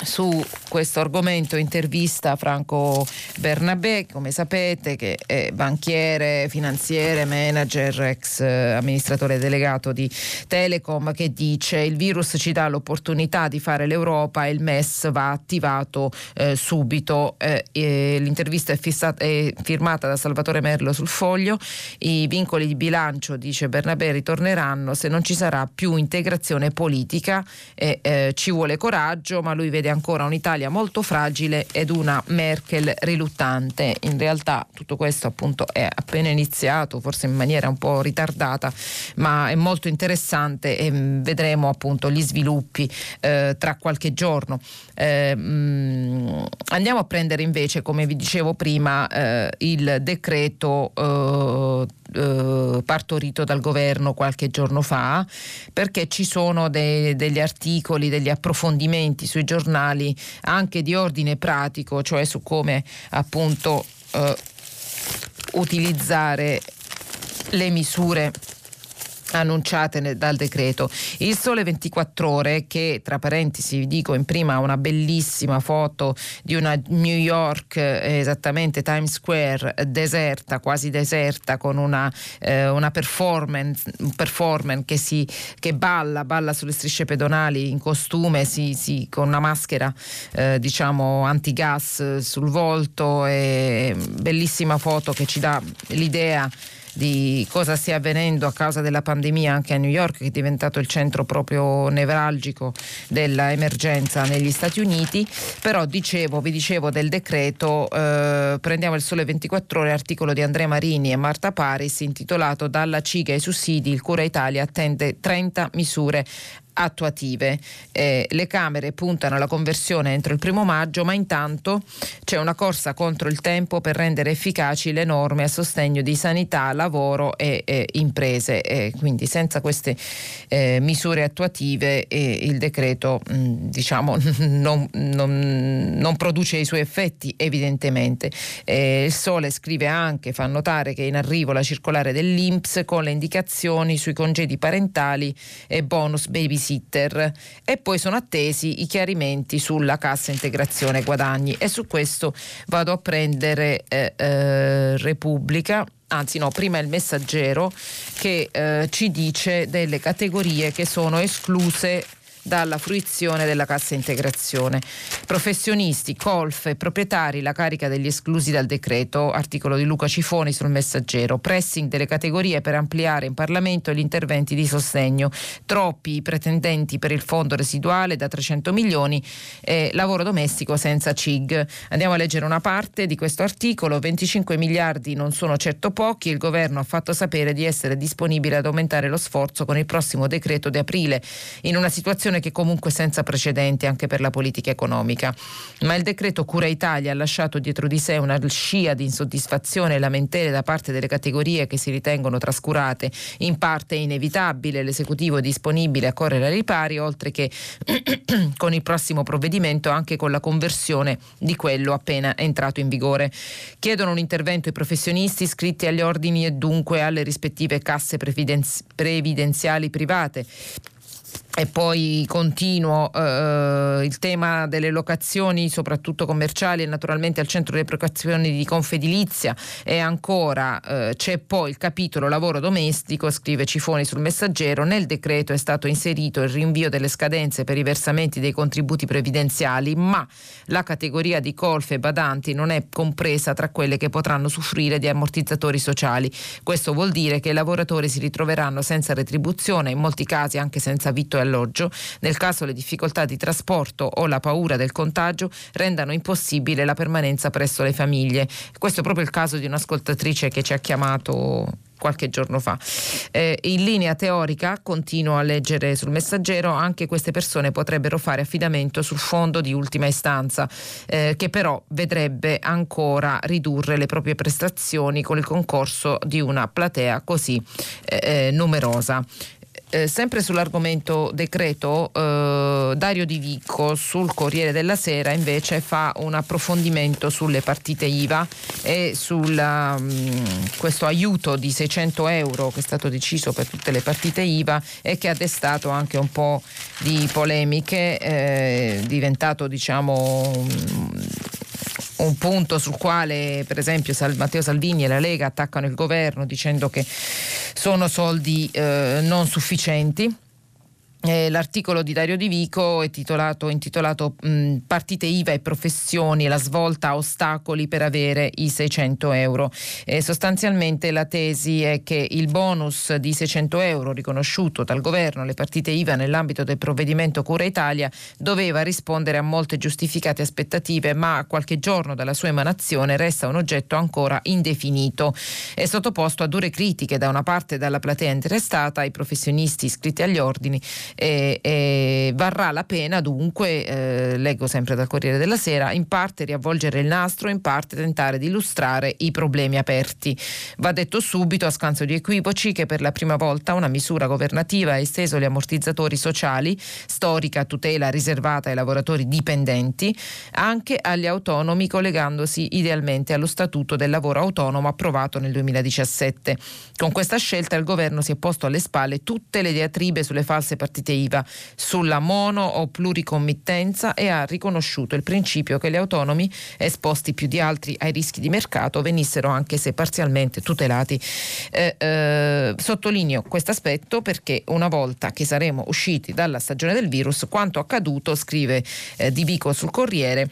su questo argomento intervista Franco Bernabé, come sapete, che è banchiere, finanziere, manager, ex eh, amministratore delegato di Telecom, che dice il virus ci dà l'opportunità di fare l'Europa e il MES va attivato eh, subito. Eh, l'intervista è, fissata, è, firmata da Salvatore Merlo sul foglio. I vincoli di bilancio, dice Bernabé, ritorneranno se non ci sarà più integrazione politica. Eh, ci vuole coraggio, ma lui vede vede ancora un'Italia molto fragile ed una Merkel riluttante. In realtà tutto questo appunto è appena iniziato, forse in maniera un po' ritardata, ma è molto interessante e mm, vedremo appunto gli sviluppi eh, tra qualche giorno. Eh, mm, andiamo a prendere invece, come vi dicevo prima, eh, il decreto eh, eh, partorito dal governo qualche giorno fa, perché ci sono de- degli articoli, degli approfondimenti sui giornali anche di ordine pratico, cioè su come appunto eh, utilizzare le misure annunciate dal decreto. Il Sole 24 Ore, che tra parentesi vi dico in prima una bellissima foto di una New York, eh, esattamente Times Square, deserta, quasi deserta, con una, eh, una performance, performance che, si, che balla, balla sulle strisce pedonali in costume, si, si, con una maschera eh, diciamo antigas sul volto, e bellissima foto che ci dà l'idea di cosa stia avvenendo a causa della pandemia anche a New York, che è diventato il centro proprio nevralgico dell'emergenza negli Stati Uniti. Però dicevo, vi dicevo del decreto, eh, prendiamo il sole 24 ore, articolo di Andrea Marini e Marta Paris intitolato Dalla CIGA ai sussidi, il Cura Italia attende 30 misure attuative. Eh, le Camere puntano alla conversione entro il primo maggio, ma intanto c'è una corsa contro il tempo per rendere efficaci le norme a sostegno di sanità, lavoro e eh, imprese. Eh, quindi senza queste eh, misure attuative eh, il decreto mh, diciamo, non, non, non, produce i suoi effetti evidentemente. Eh, il Sole scrive anche, fa notare che è in arrivo la circolare dell'Inps con le indicazioni sui congedi parentali e bonus baby babysitter. E poi sono attesi i chiarimenti sulla cassa integrazione guadagni. E su questo vado a prendere eh, eh, Repubblica. Anzi no, prima il messaggero che eh, ci dice delle categorie che sono escluse dalla fruizione della cassa integrazione. Professionisti, colf e proprietari la carica degli esclusi dal decreto, articolo di Luca Cifoni sul messaggero, pressing delle categorie per ampliare in Parlamento gli interventi di sostegno, troppi i pretendenti per il fondo residuale da 300 milioni, eh, lavoro domestico senza CIG. Andiamo a leggere una parte di questo articolo, 25 miliardi non sono certo pochi, il governo ha fatto sapere di essere disponibile ad aumentare lo sforzo con il prossimo decreto di aprile, in una situazione che comunque senza precedenti anche per la politica economica. Ma il decreto Cura Italia ha lasciato dietro di sé una scia di insoddisfazione e lamentele da parte delle categorie che si ritengono trascurate. In parte è inevitabile, l'esecutivo è disponibile a correre ai ripari, oltre che con il prossimo provvedimento anche con la conversione di quello appena entrato in vigore. Chiedono un intervento i professionisti iscritti agli ordini e dunque alle rispettive casse previdenziali private. E poi continuo eh, il tema delle locazioni, soprattutto commerciali, e naturalmente al centro delle preoccupazioni di Confedilizia. E ancora eh, c'è poi il capitolo lavoro domestico, scrive Cifoni sul messaggero. Nel decreto è stato inserito il rinvio delle scadenze per i versamenti dei contributi previdenziali, ma la categoria di colfe e badanti non è compresa tra quelle che potranno soffrire di ammortizzatori sociali. Questo vuol dire che i lavoratori si ritroveranno senza retribuzione, in molti casi anche senza vitto e alloggio, nel caso le difficoltà di trasporto o la paura del contagio rendano impossibile la permanenza presso le famiglie. Questo è proprio il caso di un'ascoltatrice che ci ha chiamato qualche giorno fa. Eh, in linea teorica, continuo a leggere sul messaggero, anche queste persone potrebbero fare affidamento sul fondo di ultima istanza, eh, che però vedrebbe ancora ridurre le proprie prestazioni con il concorso di una platea così eh, eh numerosa. Eh, sempre sull'argomento decreto, eh, Dario Di Vico sul Corriere della Sera invece fa un approfondimento sulle partite IVA e su um, questo aiuto di 600 euro che è stato deciso per tutte le partite IVA e che ha destato anche un po' di polemiche, eh, diventato diciamo un punto sul quale per esempio Matteo Salvini e la Lega attaccano il governo dicendo che sono soldi eh, non sufficienti eh, l'articolo di Dario Di Vico è titolato, intitolato mh, Partite IVA e professioni, la svolta a ostacoli per avere i 600 euro. Eh, sostanzialmente la tesi è che il bonus di 600 euro riconosciuto dal governo alle partite IVA nell'ambito del provvedimento Cura Italia doveva rispondere a molte giustificate aspettative, ma a qualche giorno dalla sua emanazione resta un oggetto ancora indefinito. È sottoposto a dure critiche da una parte dalla platea interessata, ai professionisti iscritti agli ordini e, e varrà la pena dunque, eh, leggo sempre dal Corriere della Sera, in parte riavvolgere il nastro, in parte tentare di illustrare i problemi aperti. Va detto subito, a scanso di equivoci, che per la prima volta una misura governativa ha esteso gli ammortizzatori sociali, storica tutela riservata ai lavoratori dipendenti, anche agli autonomi collegandosi idealmente allo Statuto del lavoro autonomo approvato nel 2017. Con questa scelta il governo si è posto alle spalle tutte le diatribe sulle false partite partite IVA sulla mono o pluricommittenza e ha riconosciuto il principio che gli autonomi esposti più di altri ai rischi di mercato venissero anche se parzialmente tutelati. Eh, eh, sottolineo questo aspetto perché una volta che saremo usciti dalla stagione del virus, quanto accaduto, scrive eh, Di Vico sul Corriere,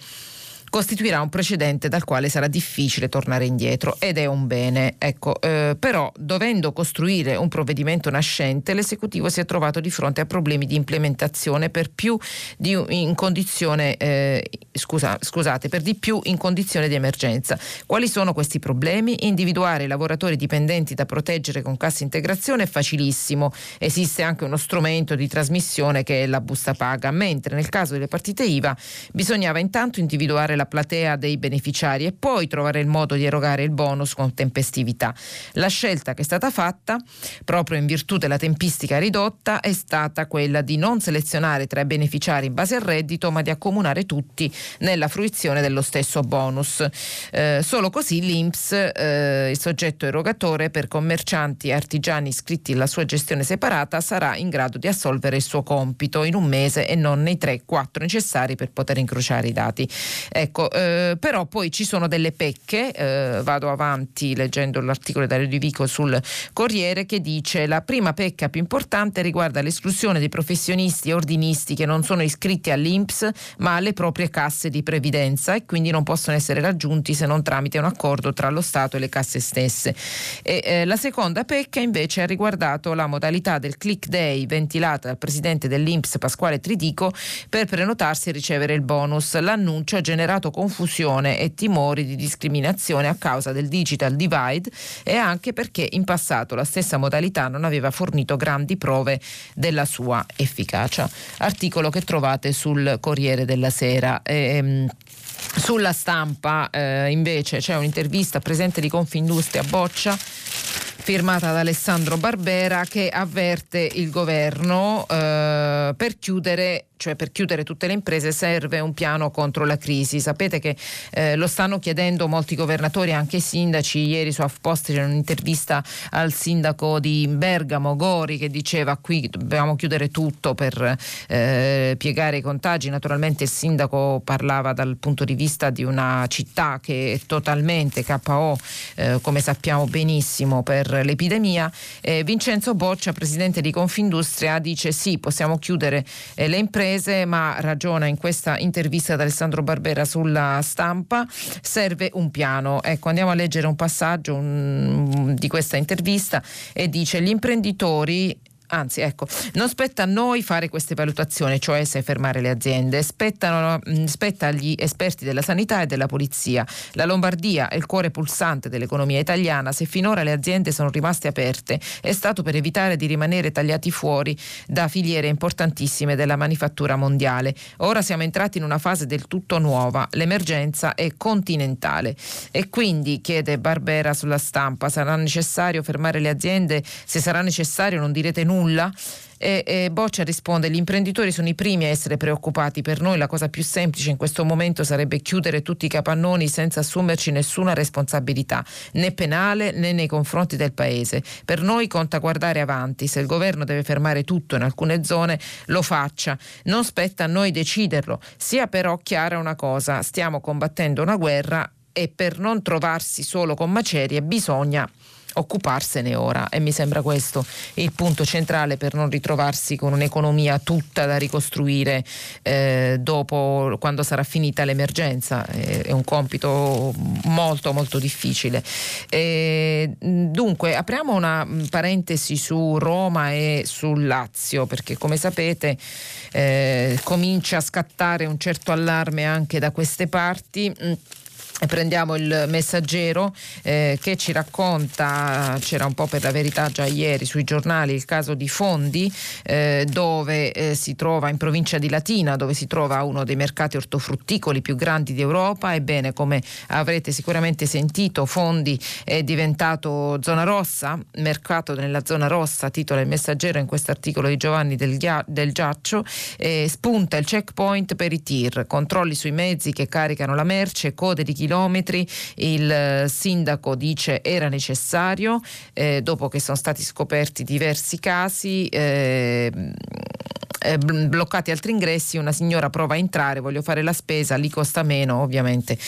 costituirà un precedente dal quale sarà difficile tornare indietro ed è un bene. Ecco, eh, però dovendo costruire un provvedimento nascente, l'esecutivo si è trovato di fronte a problemi di implementazione per più di in condizione eh, scusa, scusate, per di più in condizione di emergenza. Quali sono questi problemi? Individuare i lavoratori dipendenti da proteggere con cassa integrazione è facilissimo. Esiste anche uno strumento di trasmissione che è la busta paga, mentre nel caso delle partite IVA bisognava intanto individuare la la platea dei beneficiari e poi trovare il modo di erogare il bonus con tempestività. La scelta che è stata fatta, proprio in virtù della tempistica ridotta, è stata quella di non selezionare tra i beneficiari in base al reddito, ma di accomunare tutti nella fruizione dello stesso bonus. Eh, solo così l'INPS, eh, il soggetto erogatore per commercianti e artigiani iscritti alla sua gestione separata, sarà in grado di assolvere il suo compito in un mese e non nei 3-4 necessari per poter incrociare i dati. Eh, Ecco, eh, però poi ci sono delle pecche, eh, vado avanti leggendo l'articolo di Dario Vico sul Corriere che dice la prima pecca più importante riguarda l'esclusione dei professionisti e ordinisti che non sono iscritti all'INPS ma alle proprie casse di previdenza e quindi non possono essere raggiunti se non tramite un accordo tra lo Stato e le casse stesse. E, eh, la seconda pecca invece ha riguardato la modalità del click day ventilata dal presidente dell'INPS Pasquale Tridico per prenotarsi e ricevere il bonus. L'annuncio ha generato confusione e timori di discriminazione a causa del digital divide e anche perché in passato la stessa modalità non aveva fornito grandi prove della sua efficacia. Articolo che trovate sul Corriere della Sera. Ehm, sulla stampa eh, invece c'è un'intervista presente di Confindustria Boccia firmata da Alessandro Barbera che avverte il governo eh, per chiudere cioè per chiudere tutte le imprese serve un piano contro la crisi. Sapete che eh, lo stanno chiedendo molti governatori, anche i sindaci. Ieri su HuffPost c'è un'intervista al sindaco di Bergamo, Gori, che diceva qui dobbiamo chiudere tutto per eh, piegare i contagi. Naturalmente il sindaco parlava dal punto di vista di una città che è totalmente KO, eh, come sappiamo benissimo, per l'epidemia. Vincenzo Boccia, presidente di Confindustria, dice sì, possiamo chiudere eh, le imprese imprese, ma ragiona in questa intervista ad Alessandro Barbera sulla stampa, serve un piano. Ecco, andiamo a leggere un passaggio un, di questa intervista e dice gli imprenditori Anzi, ecco, non spetta a noi fare queste valutazioni, cioè se fermare le aziende, Spettano, mm, spetta agli esperti della sanità e della polizia. La Lombardia è il cuore pulsante dell'economia italiana. Se finora le aziende sono rimaste aperte è stato per evitare di rimanere tagliati fuori da filiere importantissime della manifattura mondiale. Ora siamo entrati in una fase del tutto nuova. L'emergenza è continentale. E quindi, chiede Barbera sulla stampa, sarà necessario fermare le aziende? Se sarà necessario non direte nulla nulla. E, e Boccia risponde: Gli imprenditori sono i primi a essere preoccupati. Per noi la cosa più semplice in questo momento sarebbe chiudere tutti i capannoni senza assumerci nessuna responsabilità, né penale né nei confronti del paese. Per noi conta guardare avanti. Se il governo deve fermare tutto in alcune zone, lo faccia. Non spetta a noi deciderlo. Sia però chiara una cosa: stiamo combattendo una guerra e per non trovarsi solo con macerie bisogna occuparsene ora e mi sembra questo il punto centrale per non ritrovarsi con un'economia tutta da ricostruire eh, dopo quando sarà finita l'emergenza. È un compito molto molto difficile. E, dunque apriamo una parentesi su Roma e sul Lazio perché come sapete eh, comincia a scattare un certo allarme anche da queste parti Prendiamo il messaggero eh, che ci racconta, c'era un po' per la verità già ieri sui giornali, il caso di Fondi eh, dove eh, si trova in provincia di Latina, dove si trova uno dei mercati ortofrutticoli più grandi d'Europa. Ebbene, come avrete sicuramente sentito, Fondi è diventato zona rossa, mercato nella zona rossa, titola il messaggero in questo articolo di Giovanni del, Ghia- del Giaccio, spunta il checkpoint per i tir, controlli sui mezzi che caricano la merce, code di chilometri chilometri, il eh, sindaco dice era necessario, eh, dopo che sono stati scoperti diversi casi. Eh, eh bloccati altri ingressi, una signora prova a entrare, voglio fare la spesa, lì costa meno ovviamente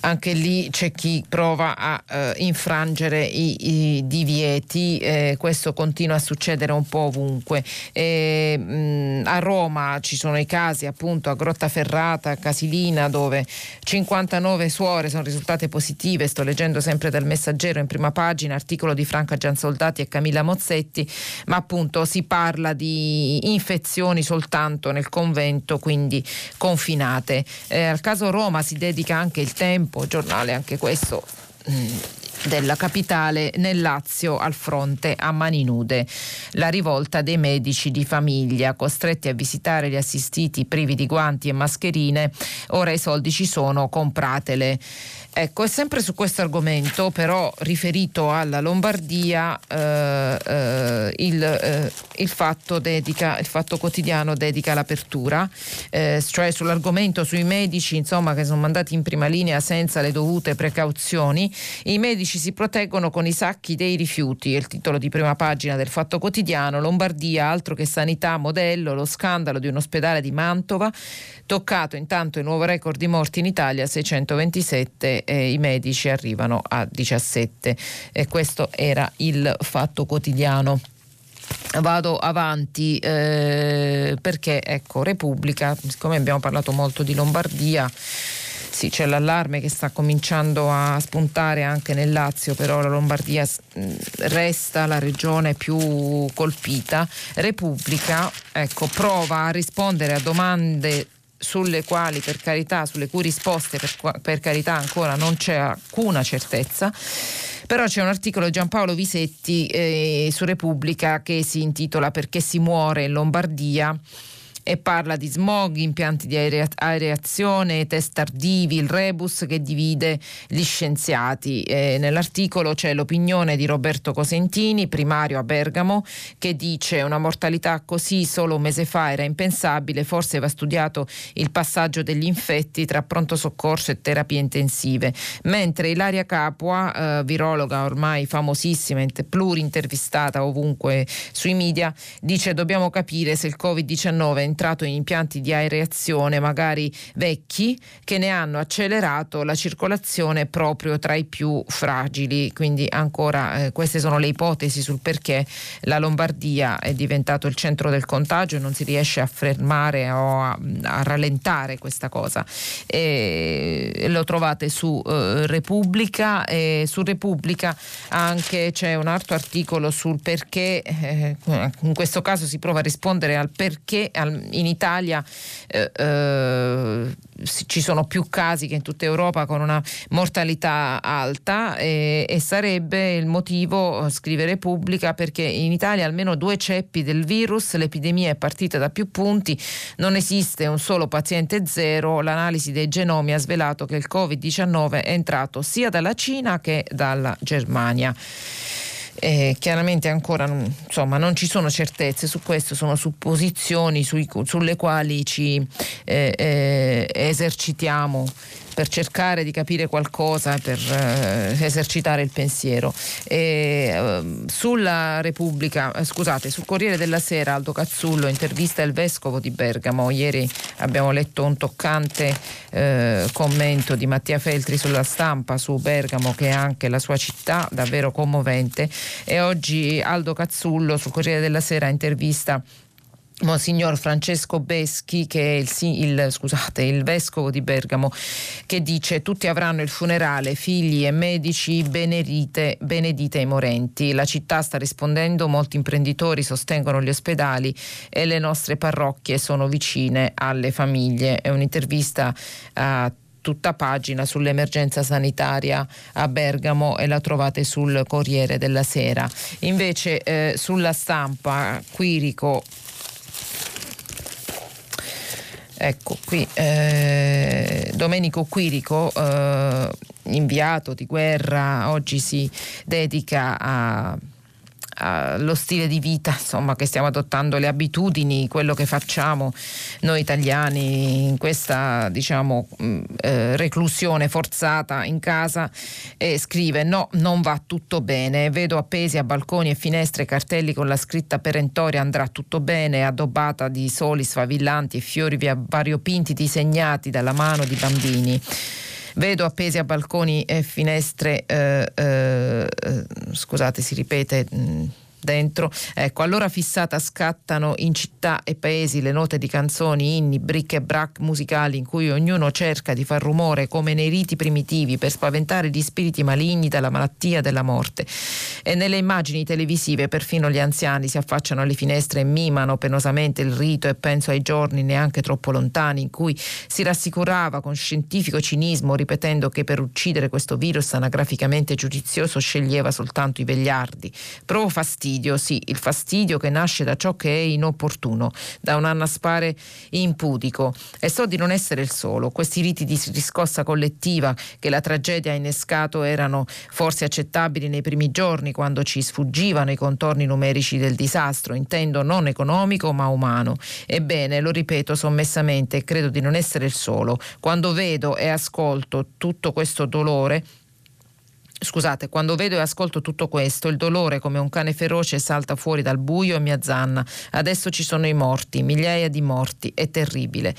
anche lì c'è chi prova a eh, infrangere i, i divieti, eh, questo continua a succedere un po' ovunque. E, mh, a Roma ci sono i casi appunto a Grottaferrata, a Casilina dove 59 suore sono risultate positive, sto leggendo sempre dal messaggero in prima pagina, articolo di Franca Giansoldati e Camilla Mozzetti, ma appunto si parla di infezioni soltanto nel convento, quindi confinate. Eh, al caso Roma si dedica anche il tempo tempo, giornale anche questo mm, della capitale nel Lazio al fronte a mani nude. La rivolta dei medici di famiglia costretti a visitare gli assistiti privi di guanti e mascherine, ora i soldi ci sono, compratele. Ecco, è sempre su questo argomento, però riferito alla Lombardia, eh, eh, il, eh, il, fatto dedica, il, fatto quotidiano dedica l'apertura, eh, cioè sull'argomento sui medici insomma, che sono mandati in prima linea senza le dovute precauzioni. I medici si proteggono con i sacchi dei rifiuti, è il titolo di prima pagina del Fatto Quotidiano. Lombardia, altro che sanità, modello, lo scandalo di un ospedale di Mantova. Toccato intanto il nuovo record di morti in Italia, 627, e i medici arrivano a 17. E questo era il Fatto Quotidiano vado avanti eh, perché ecco Repubblica siccome abbiamo parlato molto di Lombardia sì, c'è l'allarme che sta cominciando a spuntare anche nel Lazio, però la Lombardia resta la regione più colpita. Repubblica ecco, prova a rispondere a domande sulle quali per carità, sulle cui risposte per, per carità ancora non c'è alcuna certezza. Però c'è un articolo di Giampaolo Visetti eh, su Repubblica che si intitola Perché si muore in Lombardia e parla di smog, impianti di aereazione, test tardivi, il rebus che divide gli scienziati. Eh, nell'articolo c'è l'opinione di Roberto Cosentini, primario a Bergamo, che dice una mortalità così solo un mese fa era impensabile, forse va studiato il passaggio degli infetti tra pronto soccorso e terapie intensive. Mentre Ilaria Capua, eh, virologa ormai famosissima, plurintervistata ovunque sui media, dice dobbiamo capire se il Covid-19 è entrato in impianti di aereazione magari vecchi che ne hanno accelerato la circolazione proprio tra i più fragili. Quindi ancora eh, queste sono le ipotesi sul perché la Lombardia è diventato il centro del contagio e non si riesce a fermare o a, a rallentare questa cosa. E lo trovate su eh, Repubblica e su Repubblica anche c'è un altro articolo sul perché, eh, in questo caso si prova a rispondere al perché al, in Italia eh, eh, ci sono più casi che in tutta Europa con una mortalità alta e, e sarebbe il motivo, scrive Repubblica, perché in Italia almeno due ceppi del virus, l'epidemia è partita da più punti, non esiste un solo paziente zero, l'analisi dei genomi ha svelato che il Covid-19 è entrato sia dalla Cina che dalla Germania. Eh, chiaramente ancora insomma, non ci sono certezze su questo, sono supposizioni sui, sulle quali ci eh, eh, esercitiamo per cercare di capire qualcosa, per eh, esercitare il pensiero. E, eh, sulla Repubblica, eh, scusate, sul Corriere della Sera Aldo Cazzullo intervista il vescovo di Bergamo. Ieri abbiamo letto un toccante eh, commento di Mattia Feltri sulla stampa su Bergamo che è anche la sua città, davvero commovente. E oggi Aldo Cazzullo sul Corriere della Sera intervista Monsignor Francesco Beschi, che è il, il, scusate, il, vescovo di Bergamo, che dice tutti avranno il funerale, figli e medici, benedite, benedite i morenti. La città sta rispondendo, molti imprenditori sostengono gli ospedali e le nostre parrocchie sono vicine alle famiglie. È un'intervista a tutta pagina sull'emergenza sanitaria a Bergamo e la trovate sul Corriere della Sera. Invece eh, sulla stampa Quirico Ecco, qui eh, Domenico Quirico, eh, inviato di guerra, oggi si dedica a allo stile di vita insomma, che stiamo adottando, le abitudini, quello che facciamo noi italiani in questa diciamo, mm, eh, reclusione forzata in casa e scrive no, non va tutto bene, vedo appesi a balconi e finestre cartelli con la scritta perentoria andrà tutto bene, addobbata di soli sfavillanti e fiori variopinti disegnati dalla mano di bambini. Vedo appesi a balconi e finestre, eh, eh, scusate si ripete... Mh, mm, dentro. Ecco, allora fissata scattano in città e paesi le note di canzoni, inni, bric e brac musicali in cui ognuno cerca di far rumore come nei riti primitivi per spaventare gli spiriti maligni dalla malattia della morte. E nelle immagini televisive perfino gli anziani si affacciano alle finestre e mimano penosamente il rito e penso ai giorni neanche troppo lontani in cui si rassicurava con scientifico cinismo ripetendo che per uccidere questo virus anagraficamente giudizioso sceglieva soltanto i vegliardi. Provo fastidio fastidio, sì, il fastidio che nasce da ciò che è inopportuno, da un annaspare impudico. E so di non essere il solo. Questi riti di riscossa collettiva che la tragedia ha innescato erano forse accettabili nei primi giorni, quando ci sfuggivano i contorni numerici del disastro, intendo non economico ma umano. Ebbene, lo ripeto sommessamente credo di non essere il solo. Quando vedo e ascolto tutto questo dolore, Scusate, quando vedo e ascolto tutto questo, il dolore come un cane feroce salta fuori dal buio e mi azzanna. Adesso ci sono i morti, migliaia di morti, è terribile.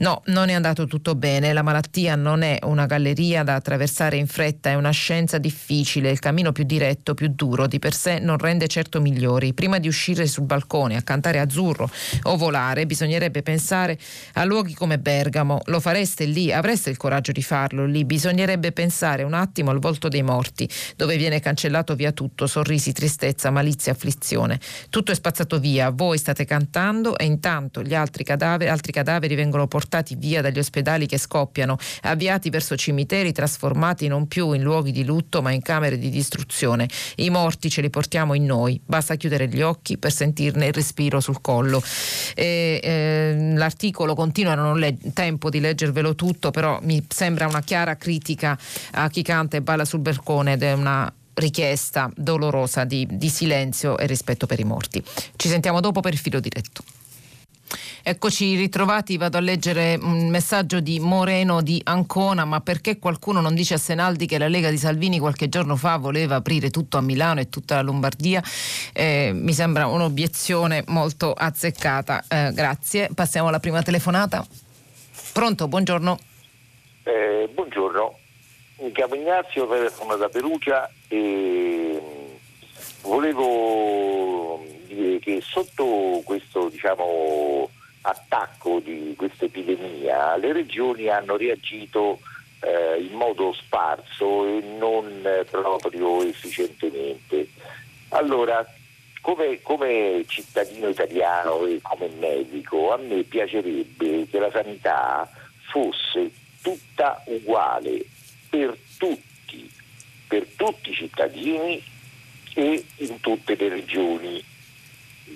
No, non è andato tutto bene. La malattia non è una galleria da attraversare in fretta, è una scienza difficile. Il cammino più diretto, più duro, di per sé non rende certo migliori. Prima di uscire sul balcone a cantare azzurro o volare, bisognerebbe pensare a luoghi come Bergamo. Lo fareste lì? Avreste il coraggio di farlo lì? Bisognerebbe pensare un attimo al volto dei morti, dove viene cancellato via tutto, sorrisi, tristezza, malizia, afflizione. Tutto è spazzato via, voi state cantando e intanto gli altri cadaveri, altri cadaveri vengono portati portati via dagli ospedali che scoppiano, avviati verso cimiteri trasformati non più in luoghi di lutto ma in camere di distruzione. I morti ce li portiamo in noi, basta chiudere gli occhi per sentirne il respiro sul collo. E, eh, l'articolo continua, non ho le- tempo di leggervelo tutto, però mi sembra una chiara critica a chi canta e balla sul balcone ed è una richiesta dolorosa di, di silenzio e rispetto per i morti. Ci sentiamo dopo per il filo diretto. Eccoci ritrovati, vado a leggere un messaggio di Moreno di Ancona, ma perché qualcuno non dice a Senaldi che la Lega di Salvini qualche giorno fa voleva aprire tutto a Milano e tutta la Lombardia? Eh, mi sembra un'obiezione molto azzeccata. Eh, grazie, passiamo alla prima telefonata. Pronto, buongiorno. Eh, buongiorno, mi chiamo Ignazio, telefono da Perugia e volevo dire che sotto questo diciamo, attacco di questa epidemia, le regioni hanno reagito eh, in modo sparso e non eh, proprio efficientemente. Allora, come, come, cittadino italiano e come medico, a me piacerebbe che la sanità fosse tutta uguale per tutti, per tutti i cittadini e in tutte le regioni,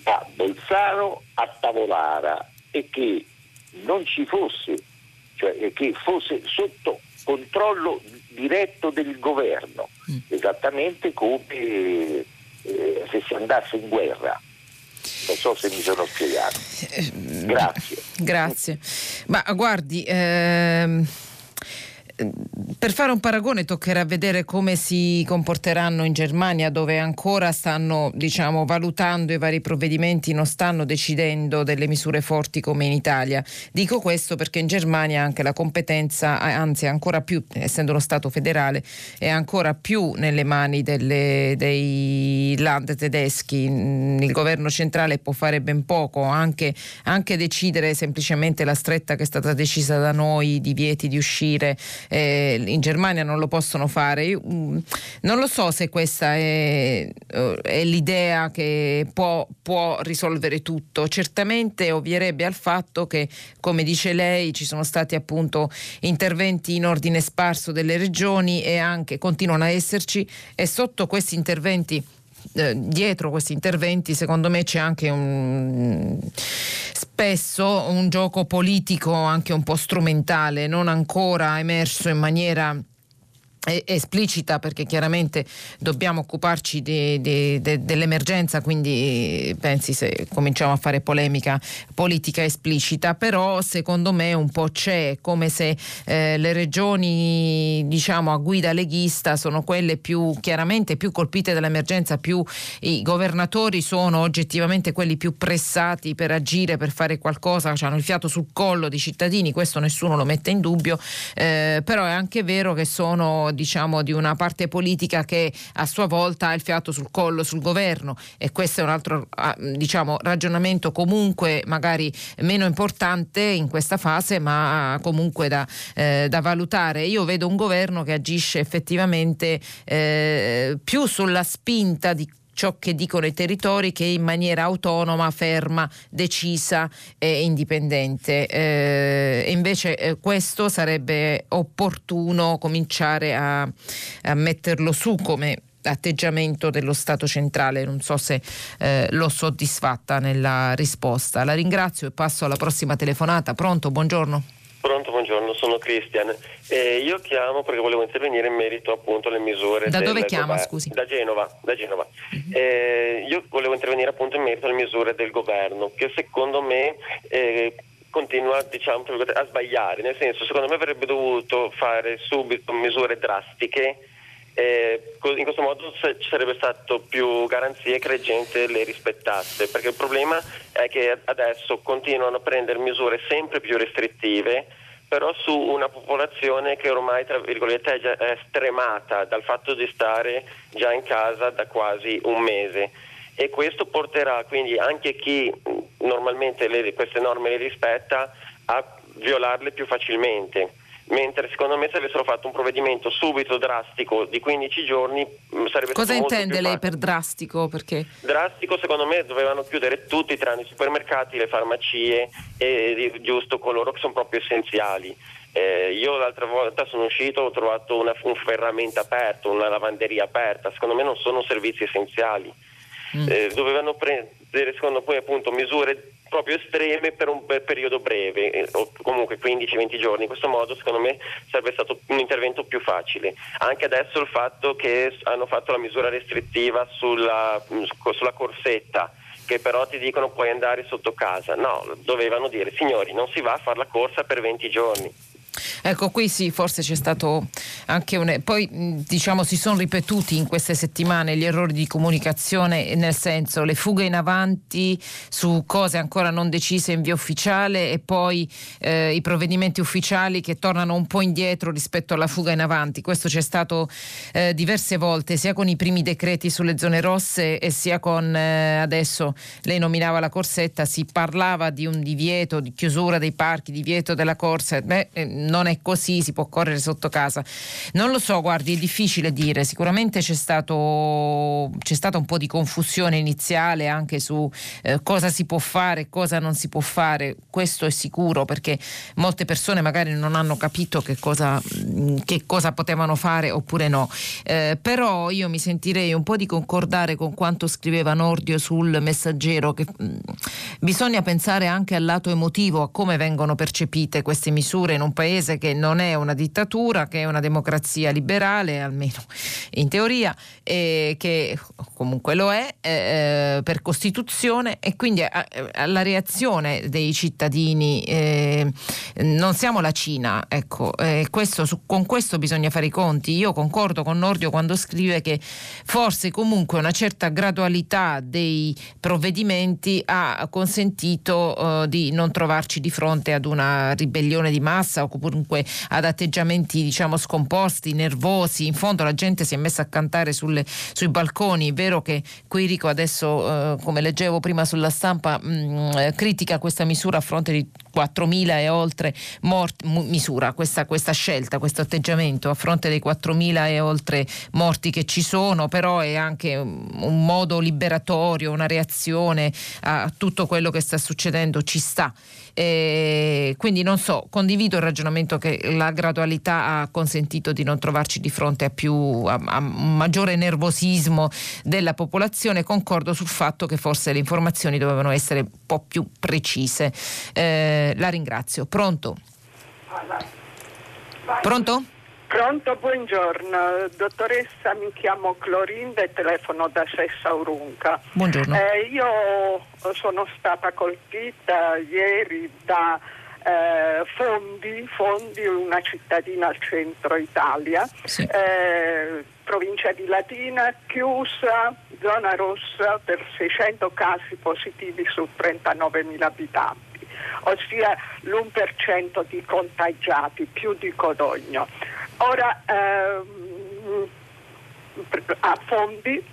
da Bolzano a Tavolara e che non ci fosse, cioè che fosse sotto controllo diretto del governo, mm. esattamente come eh, se si andasse in guerra. Non so se mi sono spiegato. Eh, Grazie. Grazie. Ma guardi, ehm per fare un paragone toccherà vedere come si comporteranno in Germania dove ancora stanno diciamo, valutando i vari provvedimenti, non stanno decidendo delle misure forti come in Italia. Dico questo perché in Germania anche la competenza, anzi ancora più, essendo uno Stato federale, è ancora più nelle mani delle, dei land tedeschi. Il governo centrale può fare ben poco, anche, anche decidere semplicemente la stretta che è stata decisa da noi, divieti di uscire eh, in Germania non lo possono fare. Io, mm, non lo so se questa è, eh, è l'idea che può, può, risolvere tutto. Certamente ovvierebbe al fatto che, come dice lei, ci sono stati appunto interventi in ordine sparso delle regioni e anche continuano a esserci e sotto questi interventi eh, dietro questi interventi secondo me c'è anche un spesso un gioco politico anche un po' strumentale, non ancora emerso in maniera esplicita perché chiaramente dobbiamo occuparci de, de, de, dell'emergenza quindi pensi se cominciamo a fare polemica politica esplicita però secondo me un po' c'è come se eh, le regioni diciamo a guida leghista sono quelle più chiaramente più colpite dall'emergenza più i governatori sono oggettivamente quelli più pressati per agire per fare qualcosa hanno il fiato sul collo dei cittadini questo nessuno lo mette in dubbio eh, però è anche vero che sono diciamo, di una parte politica che a sua volta ha il fiato sul collo sul governo e questo è un altro ah, diciamo, ragionamento comunque magari meno importante in questa fase ma comunque da, eh, da valutare. Io vedo un governo che agisce effettivamente eh, più sulla spinta di ciò che dicono i territori che in maniera autonoma, ferma, decisa e indipendente. Eh, invece eh, questo sarebbe opportuno cominciare a, a metterlo su come atteggiamento dello Stato centrale. Non so se eh, l'ho soddisfatta nella risposta. La ringrazio e passo alla prossima telefonata. Pronto, buongiorno. Pronto, buongiorno, sono Cristian. Eh, io chiamo perché volevo intervenire in merito appunto alle misure. Da dove chiama, gover- scusi? Da Genova. Da Genova. Uh-huh. Eh, io volevo intervenire appunto in merito alle misure del governo, che secondo me eh, continua diciamo, a sbagliare, nel senso secondo me avrebbe dovuto fare subito misure drastiche Eh, in questo modo ci sarebbe stato più garanzie che la gente le rispettasse, perché il problema è che adesso continuano a prendere misure sempre più restrittive, però su una popolazione che ormai tra virgolette è, già, è stremata dal fatto di stare già in casa da quasi un mese. E questo porterà quindi anche chi normalmente le, queste norme le rispetta a violarle più facilmente mentre secondo me se avessero fatto un provvedimento subito drastico di 15 giorni mm, sarebbe Cosa stato intende lei per drastico? Perché? Drastico secondo me dovevano chiudere tutti tranne i supermercati, le farmacie e giusto coloro che sono proprio essenziali. Eh, io l'altra volta sono uscito, ho trovato una, un ferramenta aperto, una lavanderia aperta, secondo me non sono servizi essenziali. Mm. Eh, dovevano prendere secondo me appunto misure proprio estreme per un periodo breve, eh, o comunque 15-20 giorni. In questo modo secondo me sarebbe stato un intervento più facile. Anche adesso il fatto che hanno fatto la misura restrittiva sulla, sulla corsetta che però ti dicono puoi andare sotto casa. No, dovevano dire signori non si va a fare la corsa per 20 giorni. Ecco, qui sì, forse c'è stato anche un... Poi diciamo si sono ripetuti in queste settimane gli errori di comunicazione, nel senso le fughe in avanti su cose ancora non decise in via ufficiale e poi eh, i provvedimenti ufficiali che tornano un po' indietro rispetto alla fuga in avanti. Questo c'è stato eh, diverse volte, sia con i primi decreti sulle zone rosse e sia con eh, adesso lei nominava la corsetta, si parlava di un divieto di chiusura dei parchi, divieto della corsa. Beh, eh, non è così, si può correre sotto casa. Non lo so, guardi, è difficile dire, sicuramente c'è, stato, c'è stata un po' di confusione iniziale anche su eh, cosa si può fare cosa non si può fare, questo è sicuro perché molte persone magari non hanno capito che cosa, mm, che cosa potevano fare oppure no. Eh, però io mi sentirei un po' di concordare con quanto scriveva Nordio sul messaggero che mh, mm, bisogna pensare anche al lato emotivo, a come vengono percepite queste misure in un paese paese che non è una dittatura, che è una democrazia liberale, almeno in teoria, e che comunque lo è eh, per Costituzione e quindi alla reazione dei cittadini eh, non siamo la Cina, ecco, eh, questo, su, con questo bisogna fare i conti. Io concordo con Nordio quando scrive che forse comunque una certa gradualità dei provvedimenti ha consentito eh, di non trovarci di fronte ad una ribellione di massa o comunque ad atteggiamenti diciamo scomposti, nervosi. In fondo la gente si è messa a cantare sulle, sui balconi. È vero che Quirico adesso, eh, come leggevo prima sulla stampa, mh, mm, eh, critica questa misura a fronte di 4.000 e oltre morti, misura, questa, questa, scelta, questo atteggiamento a fronte dei 4.000 e oltre morti che ci sono, però è anche un modo liberatorio, una reazione a tutto quello che sta succedendo, ci sta. Eh, quindi non so, condivido il ragionamento che la gradualità ha consentito di non trovarci di fronte a, più, a, a maggiore nervosismo della popolazione, concordo sul fatto che forse le informazioni dovevano essere un po' più precise. Eh, la ringrazio. Pronto? Pronto? Pronto, buongiorno. Dottoressa, mi chiamo Clorinda e telefono da Sessa Urunca. Buongiorno. Eh, io sono stata colpita ieri da eh, Fondi, Fondi, una cittadina al centro Italia, sì. eh, provincia di Latina, chiusa, zona rossa per 600 casi positivi su 39.000 abitanti, ossia l'1% di contagiati, più di Codogno. Ora ehm, a Fondi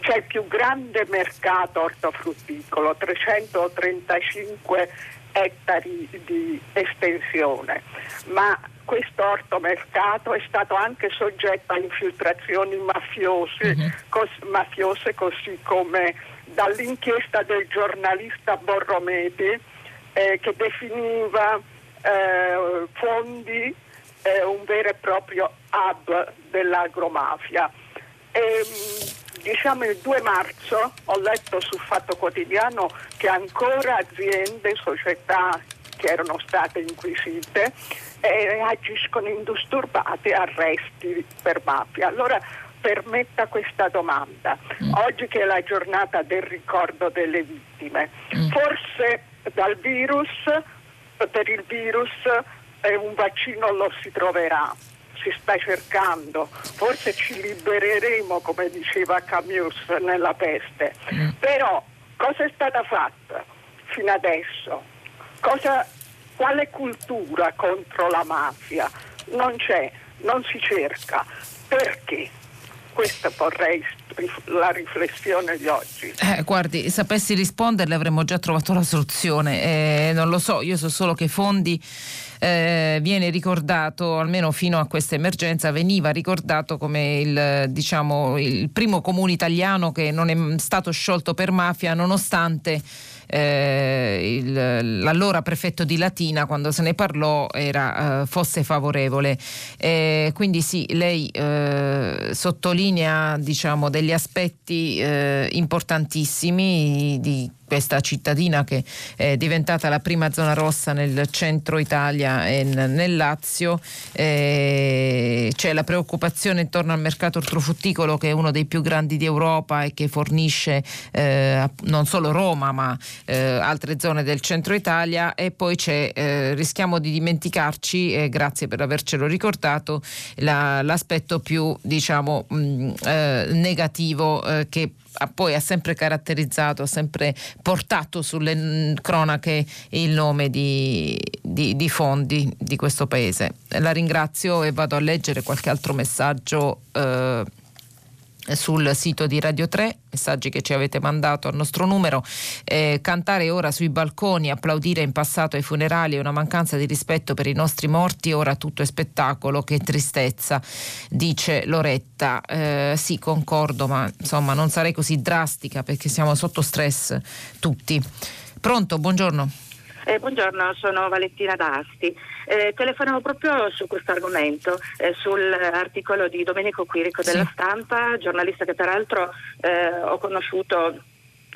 c'è il più grande mercato ortofrutticolo, 335 ettari di estensione, ma questo ortomercato è stato anche soggetto a infiltrazioni mafiose, uh-huh. cos- mafiose così come dall'inchiesta del giornalista Borrometi eh, che definiva eh, fondi eh, un vero e proprio hub dell'agromafia. E, ehm, diciamo il 2 marzo ho letto sul Fatto Quotidiano che ancora aziende, società che erano state inquisite eh, agiscono indisturbate arresti per mafia. Allora permetta questa domanda. Mm. Oggi che è la giornata del ricordo delle vittime, mm. forse dal virus, per il virus un vaccino lo si troverà. si sta cercando, forse ci libereremo come diceva Camus nella peste, mm. però cosa è stata fatta fino adesso? Cosa, quale cultura contro la mafia? Non c'è, non si cerca. Perché? Questa vorrei la riflessione di oggi. Eh, guardi, sapessi risponderle avremmo già trovato la soluzione. Eh, non lo so, io so solo che fondi eh, viene ricordato, almeno fino a questa emergenza, veniva ricordato come il, diciamo, il primo comune italiano che non è stato sciolto per mafia nonostante eh, il, l'allora prefetto di Latina quando se ne parlò era, eh, fosse favorevole. Eh, quindi sì, lei eh, sottolinea diciamo, degli aspetti eh, importantissimi di questa cittadina che è diventata la prima zona rossa nel centro Italia e nel Lazio. Eh, c'è la preoccupazione intorno al mercato ortofrutticolo che è uno dei più grandi di Europa e che fornisce eh, non solo Roma ma eh, altre zone del centro Italia e poi eh, rischiamo di dimenticarci, grazie per avercelo ricordato, la, l'aspetto più diciamo mh, mm, eh, negativo eh, poi ha sempre caratterizzato, ha sempre portato sulle cronache il nome di, di, di fondi di questo paese. La ringrazio e vado a leggere qualche altro messaggio. Eh, sul sito di Radio 3, messaggi che ci avete mandato al nostro numero. Eh, cantare ora sui balconi, applaudire in passato ai funerali è una mancanza di rispetto per i nostri morti, ora tutto è spettacolo, che tristezza, dice Loretta. Eh, sì, concordo, ma insomma non sarei così drastica perché siamo sotto stress tutti. Pronto, buongiorno. Eh, buongiorno, sono Valentina D'Asti. Eh, telefonavo proprio su questo argomento, eh, sull'articolo di Domenico Quirico della sì. Stampa, giornalista che peraltro eh, ho conosciuto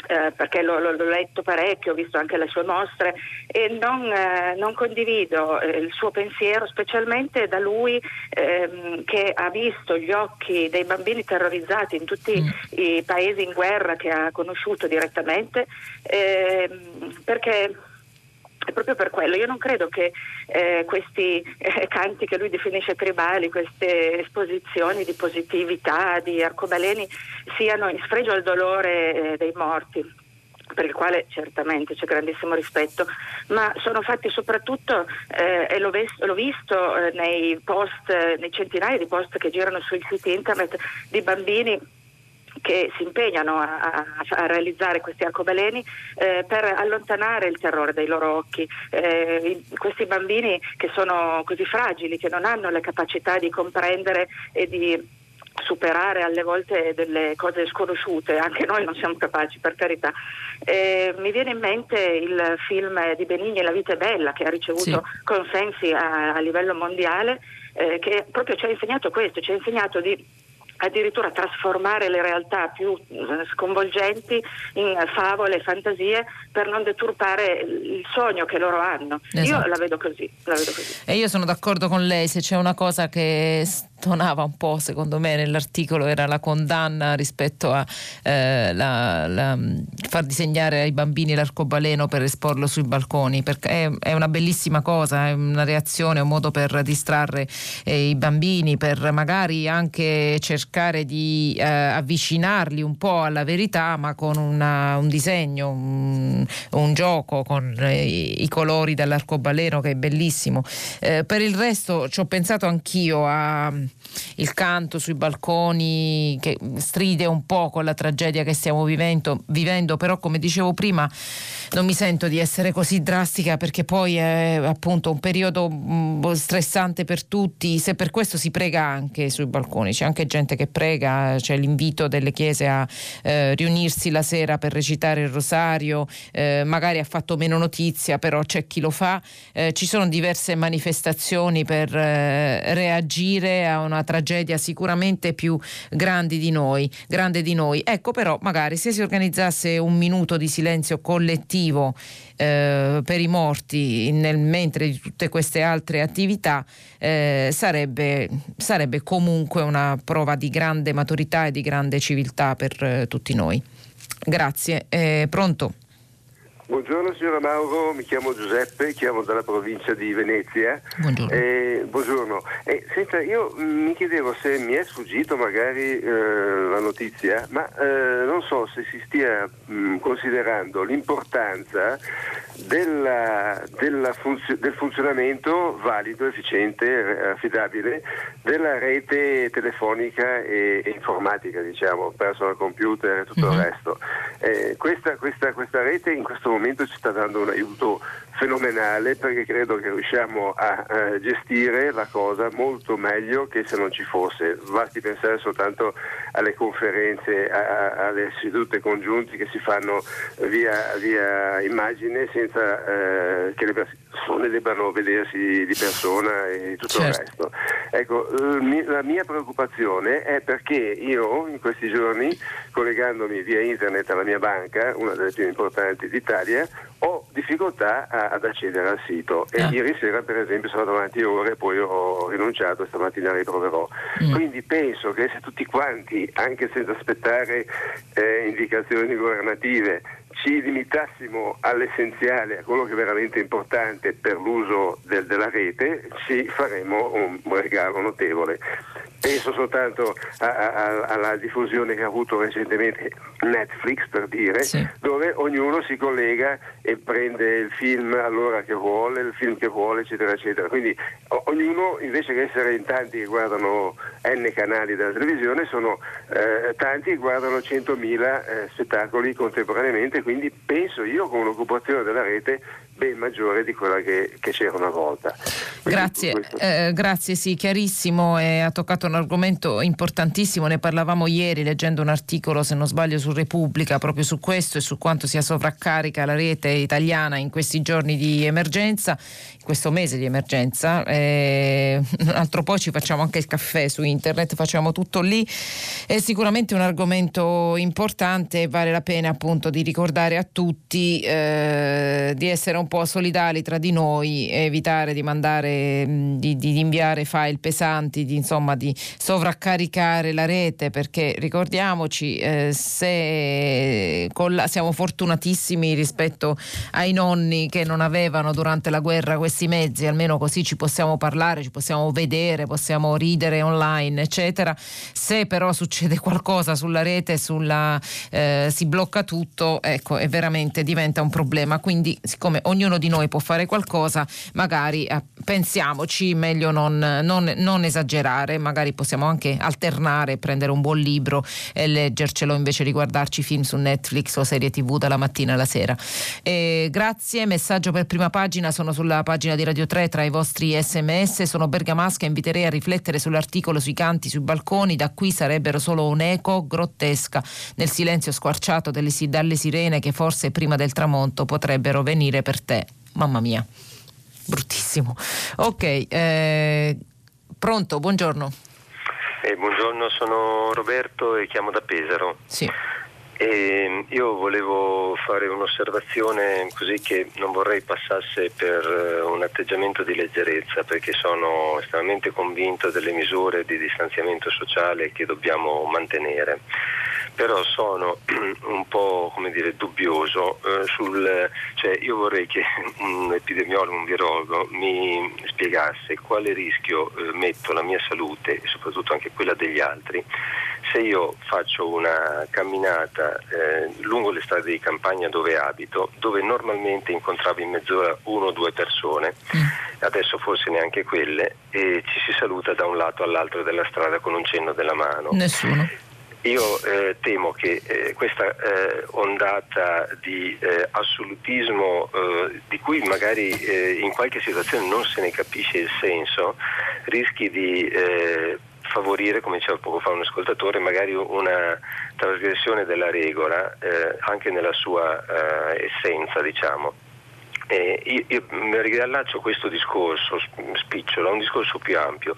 eh, perché l'ho, l'ho, letto parecchio, ho visto anche le sue mostre e non, eh, non condivido eh, il suo pensiero, specialmente da lui ehm, che ha visto gli occhi dei bambini terrorizzati in tutti mm. i paesi in guerra che ha conosciuto direttamente, ehm, perché è proprio per quello. Io non credo che eh, questi eh, canti che lui definisce tribali, queste esposizioni di positività, di arcobaleni, siano in sfregio al dolore eh, dei morti per il quale certamente c'è grandissimo rispetto, ma sono fatti soprattutto, eh, e l'ho, ves- l'ho visto eh, nei post, nei centinaia di post che girano sui siti internet di bambini che si impegnano a, a, a realizzare questi arcobaleni eh, per allontanare il terrore dai loro occhi. Eh, questi bambini che sono così fragili, che non hanno le capacità di comprendere e di superare alle volte delle cose sconosciute, anche noi non siamo capaci per carità. Eh, mi viene in mente il film di Benigni La vita è bella che ha ricevuto sì. consensi a, a livello mondiale eh, che proprio ci ha insegnato questo, ci ha insegnato di addirittura trasformare le realtà più eh, sconvolgenti in favole e fantasie per non deturpare il sogno che loro hanno. Esatto. Io la vedo, così, la vedo così. E io sono d'accordo con lei, se c'è una cosa che stonava un po' secondo me nell'articolo era la condanna rispetto a eh, la, la, far disegnare ai bambini l'arcobaleno per esporlo sui balconi, perché è, è una bellissima cosa, è una reazione, un modo per distrarre eh, i bambini, per magari anche cercare di eh, avvicinarli un po' alla verità, ma con una, un disegno, un, un gioco, con eh, i colori dell'arcobaleno che è bellissimo. Eh, per il resto ci ho pensato anch'io a il canto sui balconi che stride un po' con la tragedia che stiamo vivendo, vivendo, però come dicevo prima non mi sento di essere così drastica perché poi è appunto un periodo mm, stressante per tutti, se per questo si prega anche sui balconi, c'è anche gente che prega, c'è l'invito delle chiese a eh, riunirsi la sera per recitare il rosario, eh, magari ha fatto meno notizia, però c'è chi lo fa, eh, ci sono diverse manifestazioni per eh, reagire a una tragedia sicuramente più grande di noi, grande di noi. Ecco però magari se si organizzasse un minuto di silenzio collettivo eh, per i morti nel mentre di tutte queste altre attività eh, sarebbe, sarebbe, comunque una prova di grande maturità e di grande civiltà per eh, tutti noi. Grazie. pronto? Buongiorno signora Mauro, mi chiamo Giuseppe, chiamo dalla provincia di Venezia. Buongiorno. Eh, buongiorno. Eh, senta, io mi chiedevo se mi è sfuggito magari eh, la notizia, ma eh, non so se si stia mh, considerando l'importanza della, della funzio- del funzionamento valido, efficiente, affidabile della rete telefonica e, e informatica, diciamo, personal computer e tutto mm-hmm. il mhm. resto. Eh, questa, questa, questa rete in questo momento momento ci sta dando un aiuto fenomenale perché credo che riusciamo a, a gestire la cosa molto meglio che se non ci fosse. Basti pensare soltanto alle conferenze, a, a, alle sedute congiunte che si fanno via, via immagine senza eh, che le persone debbano vedersi di persona e tutto certo. il resto. Ecco, la mia preoccupazione è perché io in questi giorni, collegandomi via internet alla mia banca, una delle più importanti d'Italia, ho difficoltà a, ad accedere al sito e ah. ieri sera per esempio sono andato avanti ore e poi ho rinunciato e stamattina riproverò. Mm. Quindi penso che se tutti quanti, anche senza aspettare eh, indicazioni governative, ci limitassimo all'essenziale, a quello che è veramente importante per l'uso del, della rete, ci faremo un regalo notevole. Penso soltanto a, a, alla diffusione che ha avuto recentemente Netflix, per dire, sì. dove ognuno si collega e prende il film all'ora che vuole, il film che vuole, eccetera, eccetera. Quindi o, ognuno, invece che essere in tanti che guardano N canali della televisione, sono eh, tanti che guardano 100.000 eh, spettacoli contemporaneamente, quindi penso io con l'occupazione della rete ben maggiore di quella che, che c'era una volta. grazie, eh, grazie, sì, chiarissimo e ha toccato un argomento importantissimo, ne parlavamo ieri leggendo un articolo, se non sbaglio, su Repubblica proprio su questo e su quanto sia sovraccarica la rete italiana in questi giorni di emergenza, in questo mese di emergenza. Eh, altro poi ci facciamo anche il caffè su internet, facciamo tutto lì. È sicuramente un argomento importante e vale la pena appunto di ricordare a tutti eh, di essere un po' solidali tra di noi e evitare di mandare, di, di inviare file pesanti, di, insomma di sovraccaricare la rete perché ricordiamoci eh, se la, siamo fortunatissimi rispetto ai nonni che non avevano durante la guerra questi mezzi, almeno così ci possiamo parlare, ci possiamo vedere, possiamo ridere online, eccetera. Se però succede qualcosa sulla rete, sulla, eh, si blocca tutto, ecco, e veramente diventa un problema. Quindi, siccome ogni ognuno di noi può fare qualcosa, magari eh, pensiamoci, meglio non, non, non, esagerare, magari possiamo anche alternare, prendere un buon libro e leggercelo invece di guardarci film su Netflix o serie tv dalla mattina alla sera. E grazie, messaggio per prima pagina, sono sulla pagina di Radio 3 tra i vostri sms, sono bergamasca, inviterei a riflettere sull'articolo sui canti sui balconi, da qui sarebbero solo un'eco grottesca nel silenzio squarciato delle, dalle sirene che forse prima del tramonto potrebbero venire per te te. Mamma mia, bruttissimo. Ok, eh, pronto, buongiorno. Eh, buongiorno, sono Roberto e chiamo da Pesaro. Sì. E io volevo fare un'osservazione così che non vorrei passasse per eh, un atteggiamento di leggerezza perché sono estremamente convinto delle misure di distanziamento sociale che dobbiamo mantenere. Però sono un po' come dire, dubbioso eh, sul, cioè io vorrei che un epidemiologo, un virologo mi spiegasse quale rischio eh, metto la mia salute e soprattutto anche quella degli altri se io faccio una camminata eh, lungo le strade di campagna dove abito, dove normalmente incontravo in mezz'ora uno o due persone, mm. adesso forse neanche quelle, e ci si saluta da un lato all'altro della strada con un cenno della mano. Nessuno. Io eh, temo che eh, questa eh, ondata di eh, assolutismo, eh, di cui magari eh, in qualche situazione non se ne capisce il senso, rischi di favorire, come diceva poco fa un ascoltatore, magari una trasgressione della regola anche nella sua essenza, diciamo. Eh, io, io mi riallaccio a questo discorso spicciolo, a un discorso più ampio,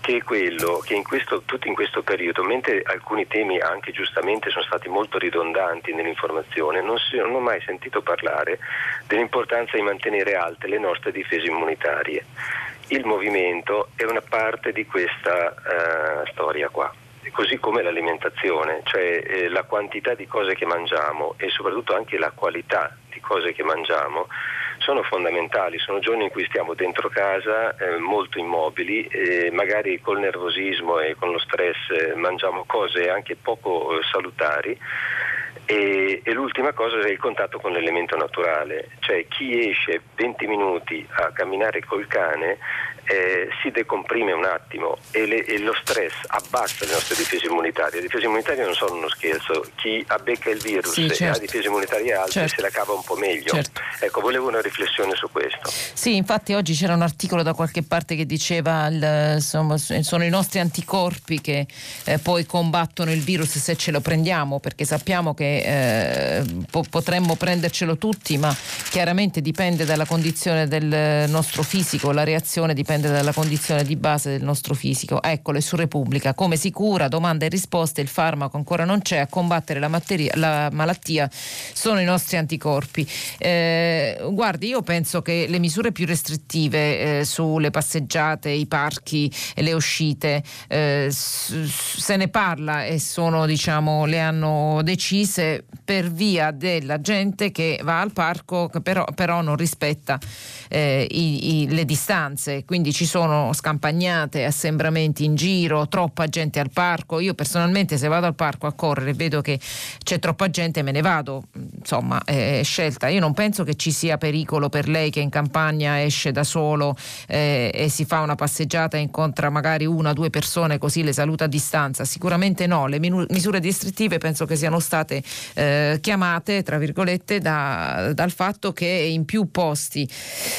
che è quello che in questo, tutto in questo periodo, mentre alcuni temi anche giustamente sono stati molto ridondanti nell'informazione, non, si, non ho mai sentito parlare dell'importanza di mantenere alte le nostre difese immunitarie. Il movimento è una parte di questa uh, storia qua così come l'alimentazione, cioè eh, la quantità di cose che mangiamo e soprattutto anche la qualità di cose che mangiamo sono fondamentali, sono giorni in cui stiamo dentro casa eh, molto immobili e magari col nervosismo e con lo stress eh, mangiamo cose anche poco eh, salutari e, e, l'ultima cosa è il contatto con l'elemento naturale, cioè chi esce 20 minuti a camminare col cane eh, si decomprime un attimo e, le, e, lo stress abbassa le nostre difese immunitarie. Le difese immunitarie non sono uno scherzo, chi abbecca il virus sì, certo. e ha certo. difese immunitarie alte certo. se la cava un po' meglio. Certo. Ecco, volevo una riflessione su questo. Sì, infatti oggi c'era un articolo da qualche parte che diceva il, insomma, sono i nostri anticorpi che eh, poi combattono il virus se ce lo prendiamo, perché sappiamo che eh, po- potremmo prendercelo tutti, ma chiaramente dipende dalla condizione del nostro fisico, la reazione dipende dipende dalla condizione di base del nostro fisico. Eccole su Repubblica. Come si cura? Domande e risposte. Il farmaco ancora non c'è. A combattere la, materia, la malattia sono i nostri anticorpi. Eh, guardi, io penso che le misure più restrittive eh, sulle passeggiate, i parchi e le uscite eh, se ne parla e sono, diciamo, le hanno decise per via della gente che va al parco, però, però non rispetta eh, i, i, le distanze. Quindi quindi ci sono scampagnate, assembramenti in giro, troppa gente al parco. Io personalmente se vado al parco a correre e vedo che c'è troppa gente me ne vado, insomma è scelta. Io non penso che ci sia pericolo per lei che in campagna esce da solo eh, e si fa una passeggiata e incontra magari una o due persone così le saluta a distanza. Sicuramente no, le misure restrittive penso che siano state eh, chiamate, tra virgolette, da, dal fatto che in più posti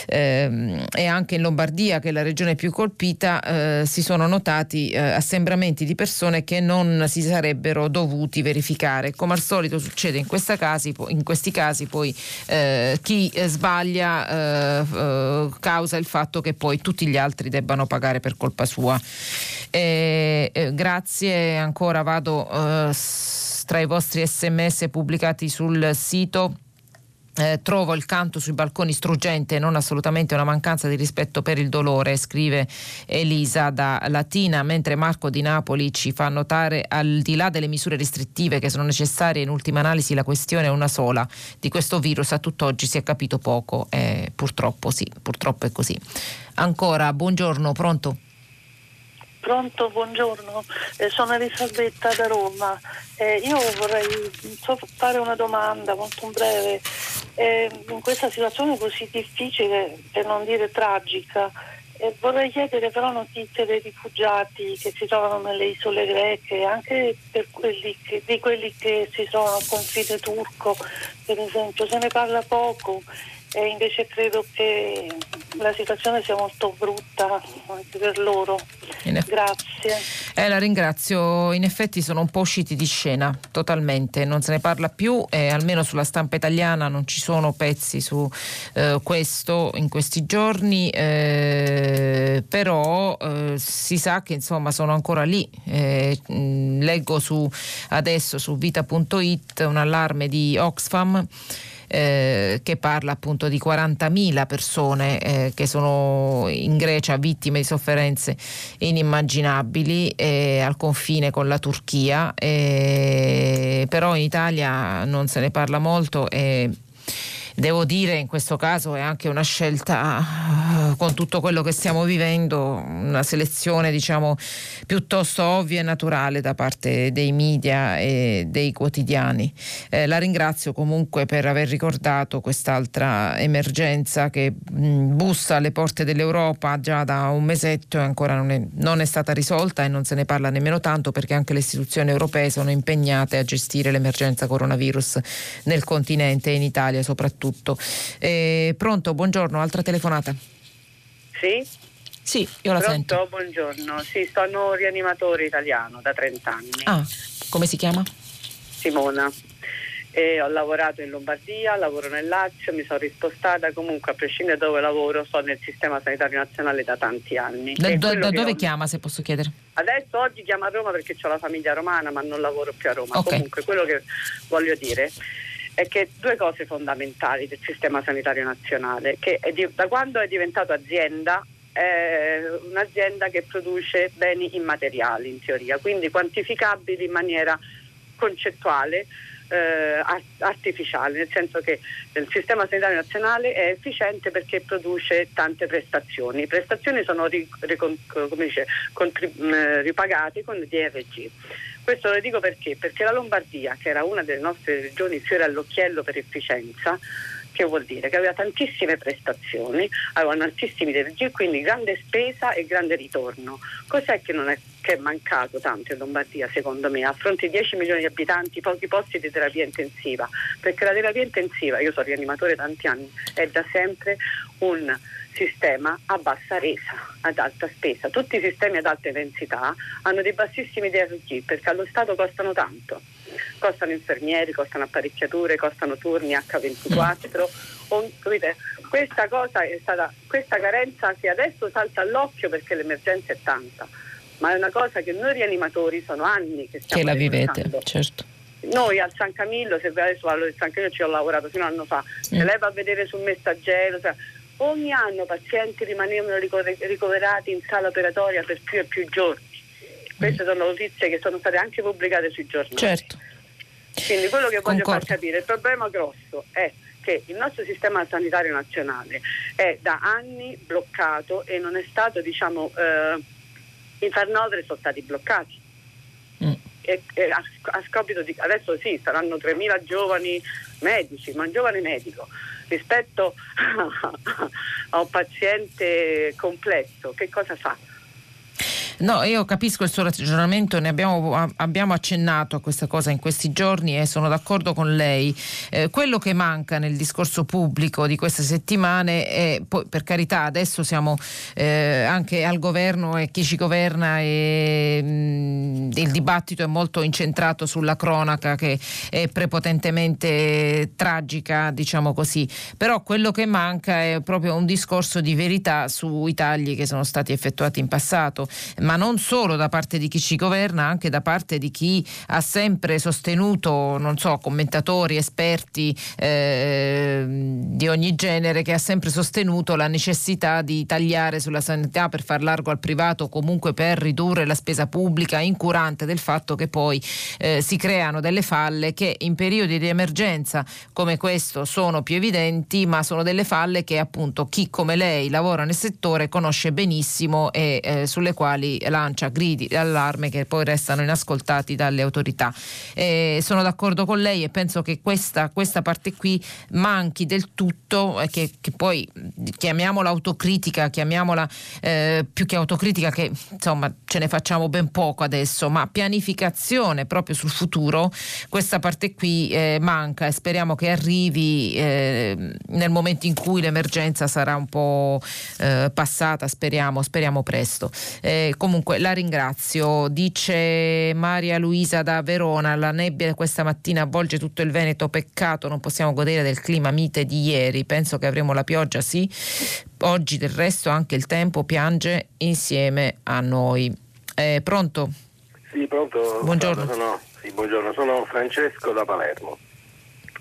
eh, e anche in Lombardia che la regione più colpita, eh, si sono notati eh, assembramenti di persone che non si sarebbero dovuti verificare. Come al solito succede in, casi, in questi casi, poi eh, chi sbaglia eh, eh, causa il fatto che poi tutti gli altri debbano pagare per colpa sua. grazie, ancora vado tra i vostri sms pubblicati sul sito. Eh, trovo il canto sui balconi struggente non assolutamente una mancanza di rispetto per il dolore, scrive Elisa da Latina, mentre Marco di Napoli ci fa notare al di là delle misure restrittive che sono necessarie, in ultima analisi la questione è una sola, di questo virus a tutt'oggi si è capito poco, eh, purtroppo sì, purtroppo è così. Ancora, buongiorno, pronto? Pronto, buongiorno, eh, sono Elisabetta da Roma. Eh, io vorrei so, fare una domanda molto breve. Eh, in questa situazione così difficile, per non dire tragica, eh, vorrei chiedere però notizie dei rifugiati che si trovano nelle isole greche, anche quelli che, di quelli che si trovano al confine turco, per esempio. Se ne parla poco e invece credo che la situazione sia molto brutta anche per loro. Eff- Grazie. Eh, la ringrazio, in effetti sono un po' usciti di scena totalmente, non se ne parla più e almeno sulla stampa italiana non ci sono pezzi su eh, questo in questi giorni, eh, però eh, si sa che insomma sono ancora lì. Eh, leggo su, adesso su vita.it un allarme di Oxfam eh, che parla appunto di 40.000 persone eh, che sono in Grecia vittime di sofferenze inimmaginabili eh, al confine con la Turchia, eh, però in Italia non se ne parla molto e devo dire in questo caso è anche una scelta con tutto quello che stiamo vivendo, una selezione diciamo piuttosto ovvia e naturale da parte dei media e dei quotidiani. Eh, la ringrazio comunque per aver ricordato quest'altra emergenza che mh, bussa alle porte dell'Europa già da un mesetto e ancora non è, non è stata risolta e non se ne parla nemmeno tanto perché anche le istituzioni europee sono impegnate a gestire l'emergenza coronavirus nel continente e in Italia soprattutto tutto. Eh, pronto, buongiorno, altra telefonata. Sì? Sì, io la Pronto, sento. buongiorno. Sì, sono rianimatore italiano da 30 anni. Ah, come si chiama? Simona. E ho lavorato in Lombardia, lavoro nel Lazio, mi sono rispostata, comunque a prescindere da dove lavoro sto nel sistema sanitario nazionale da tanti anni. Da, da, da dove ho... chiama se posso chiedere? Adesso oggi chiamo a Roma perché ho la famiglia romana ma non lavoro più a Roma. Okay. Comunque quello che voglio dire è che due cose fondamentali del sistema sanitario nazionale, che di, da quando è diventato azienda è un'azienda che produce beni immateriali in teoria, quindi quantificabili in maniera concettuale eh, artificiale, nel senso che il sistema sanitario nazionale è efficiente perché produce tante prestazioni. Le prestazioni sono mm, ripagate con DRG. Questo lo dico perché? Perché la Lombardia, che era una delle nostre regioni fiore all'occhiello per efficienza, che vuol dire? Che aveva tantissime prestazioni, avevano altissimi DRG, quindi grande spesa e grande ritorno. Cos'è che è, che è mancato tanto in Lombardia, secondo me? A fronte di 10 milioni di abitanti, pochi posti di terapia intensiva, perché la terapia intensiva, io sono rianimatore tanti anni, è da sempre un sistema a bassa resa, ad alta spesa. Tutti i sistemi ad alta densità hanno dei bassissimi DRG perché allo Stato costano tanto costano infermieri, costano apparecchiature, costano turni H24. On, questa cosa è stata, questa carenza che adesso salta all'occhio perché l'emergenza è tanta, ma è una cosa che noi rianimatori sono anni che stiamo Che la vivete, certo. Noi al San Camillo, se adesso parlo del San Camillo ci ho lavorato fino a un anno fa, se lei va a vedere sul messaggero, cioè, ogni anno pazienti rimanevano ricoverati in sala operatoria per più e più giorni. Queste mm. sono notizie che sono state anche pubblicate sui giornali. Certo. Quindi quello che voglio Concordo. far capire, il problema grosso è che il nostro sistema sanitario nazionale è da anni bloccato e non è stato, diciamo, eh, i farnotre sono stati bloccati. E, e a, a scopito di adesso sì, saranno 3.000 giovani medici, ma un giovane medico rispetto a un paziente complesso, che cosa fa? No, io capisco il suo ragionamento, ne abbiamo, abbiamo, accennato a questa cosa in questi giorni e sono d'accordo con lei. Eh, quello che manca nel discorso pubblico di queste settimane è, poi, per carità, adesso siamo eh, anche al governo e chi ci governa e mh, mm, il dibattito è molto incentrato sulla cronaca che è prepotentemente tragica, diciamo così. Però quello che manca è proprio un discorso di verità sui tagli che sono stati effettuati in passato ma non solo da parte di chi ci governa, anche da parte di chi ha sempre sostenuto, non so, commentatori, esperti eh, di ogni genere, che ha sempre sostenuto la necessità di tagliare sulla sanità per far largo al privato comunque per ridurre la spesa pubblica, incurante del fatto che poi eh, si creano delle falle che in periodi di emergenza come questo sono più evidenti, ma sono delle falle che appunto chi come lei lavora nel settore conosce benissimo e eh, sulle quali lancia gridi d'allarme che poi restano inascoltati dalle autorità. Eh, sono d'accordo con lei e penso che questa, questa parte qui manchi del tutto, eh, che, che, poi chiamiamola autocritica, chiamiamola eh, più che autocritica che insomma ce ne facciamo ben poco adesso, ma pianificazione proprio sul futuro, questa parte qui eh, manca e speriamo che arrivi eh, nel momento in cui l'emergenza sarà un po' eh, passata, speriamo, speriamo presto. Eh, Comunque la ringrazio. Dice Maria Luisa da Verona, la nebbia questa mattina avvolge tutto il Veneto, peccato, non possiamo godere del clima mite di ieri, penso che avremo la pioggia, sì. Oggi del resto anche il tempo piange insieme a noi. Eh, pronto? Sì, pronto. Buongiorno. Sono, sì, buongiorno. sono Francesco da Palermo.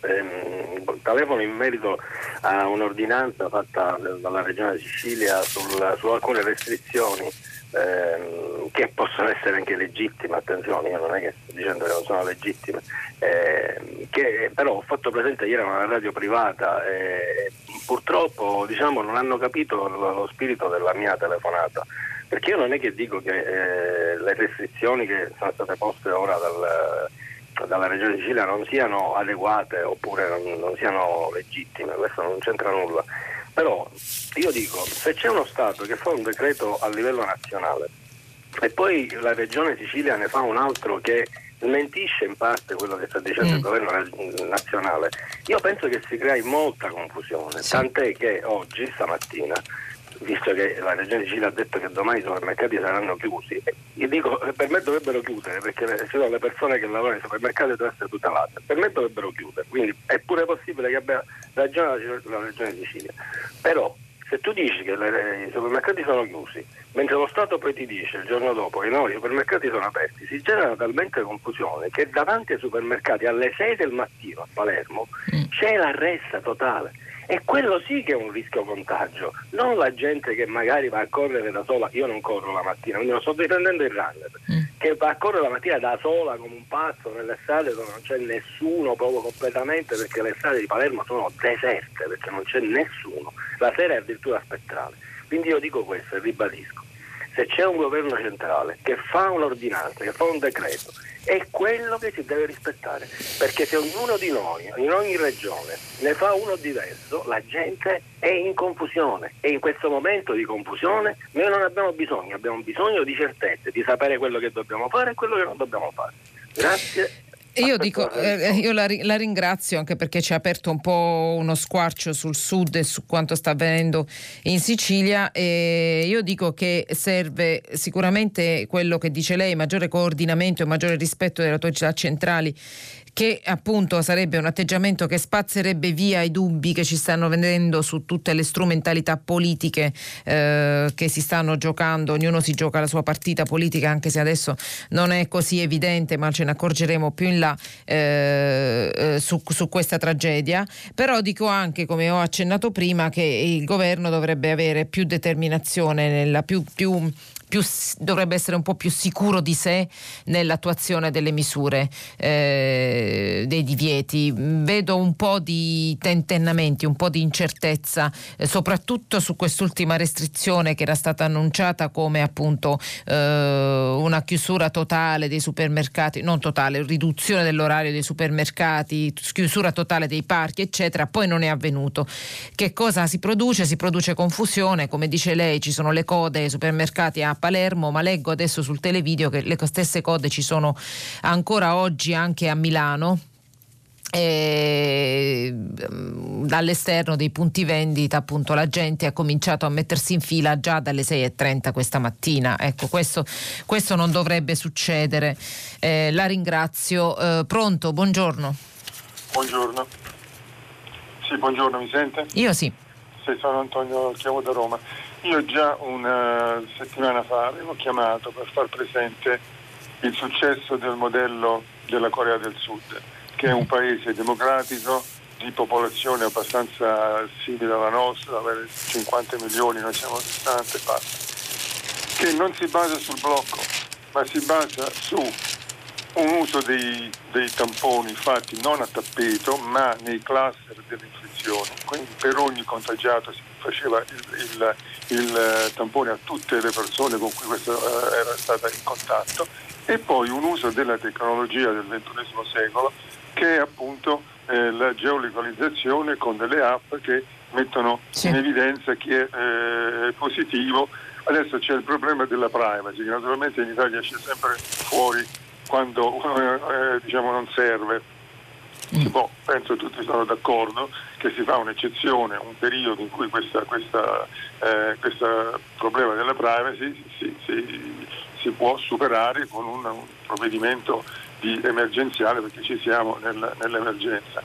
Eh, telefono in merito a un'ordinanza fatta dalla Regione Sicilia sul, su alcune restrizioni ehm, che possono essere anche legittime, attenzione, io non è che sto dicendo che non sono legittime, ehm, che però ho fatto presente ieri a una radio privata e purtroppo diciamo, non hanno capito lo, lo, spirito della mia telefonata. Perché io non è che dico che eh, le restrizioni che sono state poste ora dal, dalla Regione Sicilia non siano adeguate oppure non, non siano legittime, questo non c'entra nulla però io dico, se c'è uno Stato che fa un decreto a livello nazionale e poi la Regione Sicilia ne fa un altro che smentisce in parte quello che sta dicendo mm. il governo nazionale, io penso che si crei molta confusione, sì. tant'è che oggi, stamattina, visto che la Regione Sicilia ha detto che domani i supermercati saranno chiusi, io dico che per me dovrebbero chiudere perché le persone che lavorano nei supermercati devono essere tutelate, per me dovrebbero chiudere, quindi è pure possibile che abbia ragione la Regione Sicilia, però Se tu dici che le, i supermercati sono chiusi, mentre lo Stato poi ti dice il giorno dopo che no, i supermercati sono aperti, si genera talmente confusione che davanti ai supermercati alle 6 del mattino a Palermo mm. c'è la ressa totale. E quello sì che è un rischio contagio, non la gente che magari va a correre da sola, io non corro la mattina, quindi non sto riprendendo il runner, mm. che va a correre la mattina da sola come un pazzo nelle strade dove non c'è nessuno proprio completamente perché le strade di Palermo sono deserte, perché non c'è nessuno, la sera è addirittura spettrale. Quindi io dico questo e ribadisco, se c'è un governo centrale che fa un'ordinanza, che fa un decreto è quello che si deve rispettare, perché se ognuno di noi, in ogni regione, ne fa uno diverso, la gente è in confusione e in questo momento di confusione noi non abbiamo bisogno, abbiamo bisogno di certezze, di sapere quello che dobbiamo fare e quello che non dobbiamo fare. Grazie io dico, eh, io la, la, ringrazio anche perché ci ha aperto un po' uno squarcio sul sud e su quanto sta avvenendo in Sicilia. E io dico che serve sicuramente quello che dice lei, maggiore coordinamento e maggiore rispetto delle autorità centrali che appunto sarebbe un atteggiamento che spazzerebbe via i dubbi che ci stanno venendo su tutte le strumentalità politiche eh, che si stanno giocando, ognuno si gioca la sua partita politica anche se adesso non è così evidente ma ce ne accorgeremo più in là eh, eh su, su questa tragedia, però dico anche come ho accennato prima che il governo dovrebbe avere più determinazione, nella, più, più più, dovrebbe essere un po' più sicuro di sé nell'attuazione delle misure, eh, dei divieti. Vedo un po' di tentennamenti, un po' di incertezza, eh, soprattutto su quest'ultima restrizione che era stata annunciata come appunto eh, una chiusura totale dei supermercati, non totale, riduzione dell'orario dei supermercati, chiusura totale dei parchi, eccetera, poi non è avvenuto. Che cosa si produce? Si produce confusione, come dice lei, ci sono le code ai supermercati a Palermo, ma leggo adesso sul televideo che le stesse code ci sono ancora oggi anche a Milano. E mm, dall'esterno dei punti vendita appunto la gente ha cominciato a mettersi in fila già dalle 6.30 questa mattina. Ecco questo, questo non dovrebbe succedere. Eh, la ringrazio. Eh, pronto? Buongiorno. Buongiorno. Sì buongiorno mi sente? io sì. Sì sono Antonio chiamo da Roma io già una settimana fa avevo chiamato per far presente il successo del modello della Corea del Sud, che è un paese democratico di popolazione abbastanza simile alla nostra, avere 50 milioni, noi siamo 60 e basta, che non si basa sul blocco, ma si basa su un uso dei, dei tamponi fatti non a tappeto, ma nei cluster delle infezioni, quindi per ogni contagiato si faceva il, il il eh, tampone a tutte le persone con cui questo eh, era stata in contatto e poi un uso della tecnologia del XXI secolo che è appunto eh, la geolocalizzazione con delle app che mettono sì. in evidenza chi è eh, positivo. Adesso c'è il problema della privacy, che naturalmente in Italia c'è sempre fuori quando eh, diciamo non serve si può, penso tutti sono d'accordo, che si fa un'eccezione, un periodo in cui questo eh, problema della privacy si, si, si, può superare con un, un provvedimento di emergenziale perché ci siamo nel, nell'emergenza.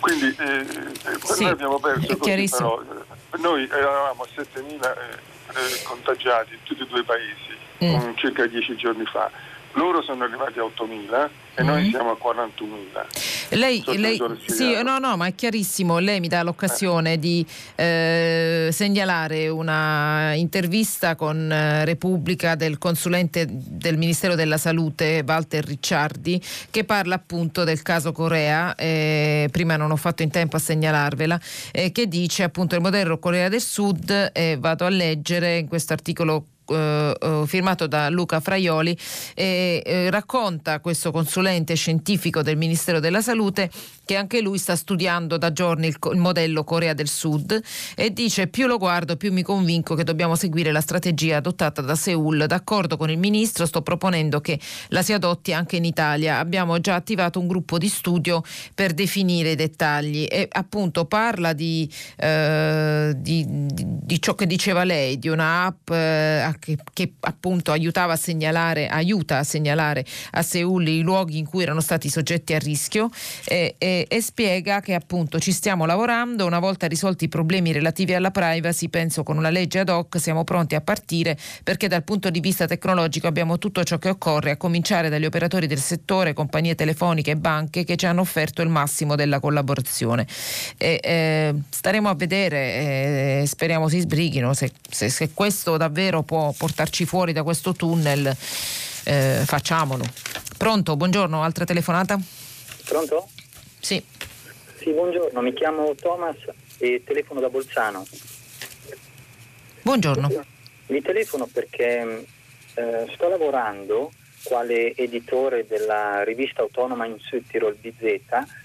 Quindi eh, sì, noi abbiamo perso così, però, eh, noi eravamo a 7.000 eh, eh, contagiati in tutti e due i paesi mm. circa dieci giorni fa loro sono arrivati a 8.000 e noi siamo a 41.000. Lei, lei sì, no, no, ma è chiarissimo, lei mi dà l'occasione eh. di eh, segnalare una intervista con eh, Repubblica del consulente del Ministero della Salute Walter Ricciardi che parla appunto del caso Corea, eh, prima non ho fatto in tempo a segnalarvela, eh, che dice appunto il modello Corea del Sud, vado a leggere in questo articolo eh, eh, firmato da Luca Fraioli eh, racconta questo consulente scientifico del Ministero della Salute che anche lui sta studiando da giorni il, il, modello Corea del Sud e dice più lo guardo più mi convinco che dobbiamo seguire la strategia adottata da Seoul. D'accordo con il ministro sto proponendo che la si adotti anche in Italia. Abbiamo già attivato un gruppo di studio per definire i dettagli e appunto parla di, eh, di, di, di ciò che diceva lei, di una app eh, che, che, appunto aiutava a segnalare, aiuta a segnalare a Seul i luoghi in cui erano stati soggetti a rischio e, e, e spiega che appunto ci stiamo lavorando, una volta risolti i problemi relativi alla privacy, penso con una legge ad hoc siamo pronti a partire perché dal punto di vista tecnologico abbiamo tutto ciò che occorre, a cominciare dagli operatori del settore, compagnie telefoniche e banche che ci hanno offerto il massimo della collaborazione. E, eh, staremo a vedere, eh, speriamo si sbrighino, se, se, se, questo davvero può portarci fuori da questo tunnel, eh, facciamolo. Pronto, buongiorno, altra telefonata? Pronto? Sì. Sì, buongiorno, mi chiamo Thomas e telefono da Bolzano. Buongiorno. Vi telefono perché eh, sto lavorando quale editore della rivista autonoma in Südtirol BZ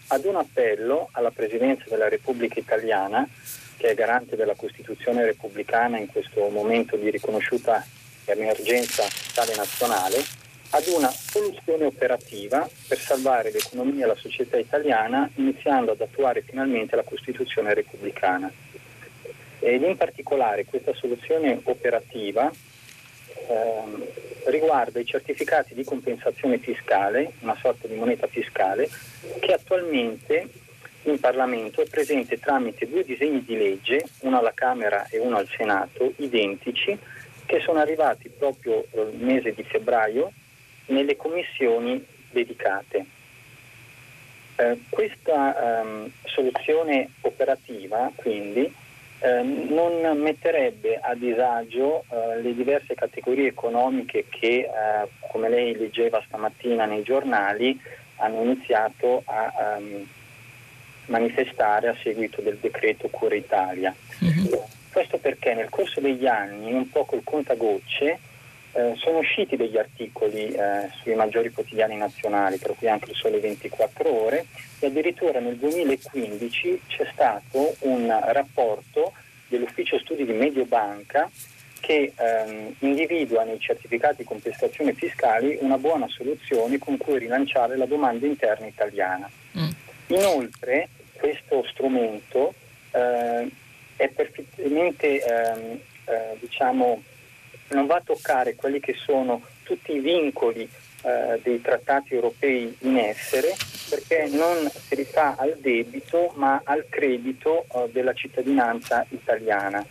ad un appello alla Presidenza della Repubblica Italiana, che è garante della Costituzione repubblicana in questo momento di riconosciuta emergenza tale nazionale, ad una soluzione operativa per salvare l'economia e la società italiana iniziando ad attuare finalmente la Costituzione repubblicana. Ed in particolare questa soluzione operativa ehm, riguarda i certificati di compensazione fiscale, una sorta di moneta fiscale, che attualmente in Parlamento è presente tramite due disegni di legge, uno alla Camera e uno al Senato, identici, che sono arrivati proprio il mese di febbraio nelle commissioni dedicate. Eh, questa ehm, soluzione operativa quindi eh, non metterebbe a disagio eh, le diverse categorie economiche che, eh, come lei leggeva stamattina nei giornali, hanno iniziato a um, manifestare a seguito del decreto Cura Italia. Mm-hmm. Questo perché nel corso degli anni, un po' col contagocce, eh, sono usciti degli articoli eh, sui maggiori quotidiani nazionali, per cui anche il Sole 24 ore, e addirittura nel 2015 c'è stato un rapporto dell'Ufficio Studi di Mediobanca che ehm, individua nei certificati di compensazione fiscali una buona soluzione con cui rilanciare la domanda interna italiana. Mm. Inoltre questo strumento eh, è perfettamente ehm, eh, diciamo, non va a toccare quelli che sono tutti i vincoli eh, dei trattati europei in essere perché non si rifà al debito ma al credito eh, della cittadinanza italiana.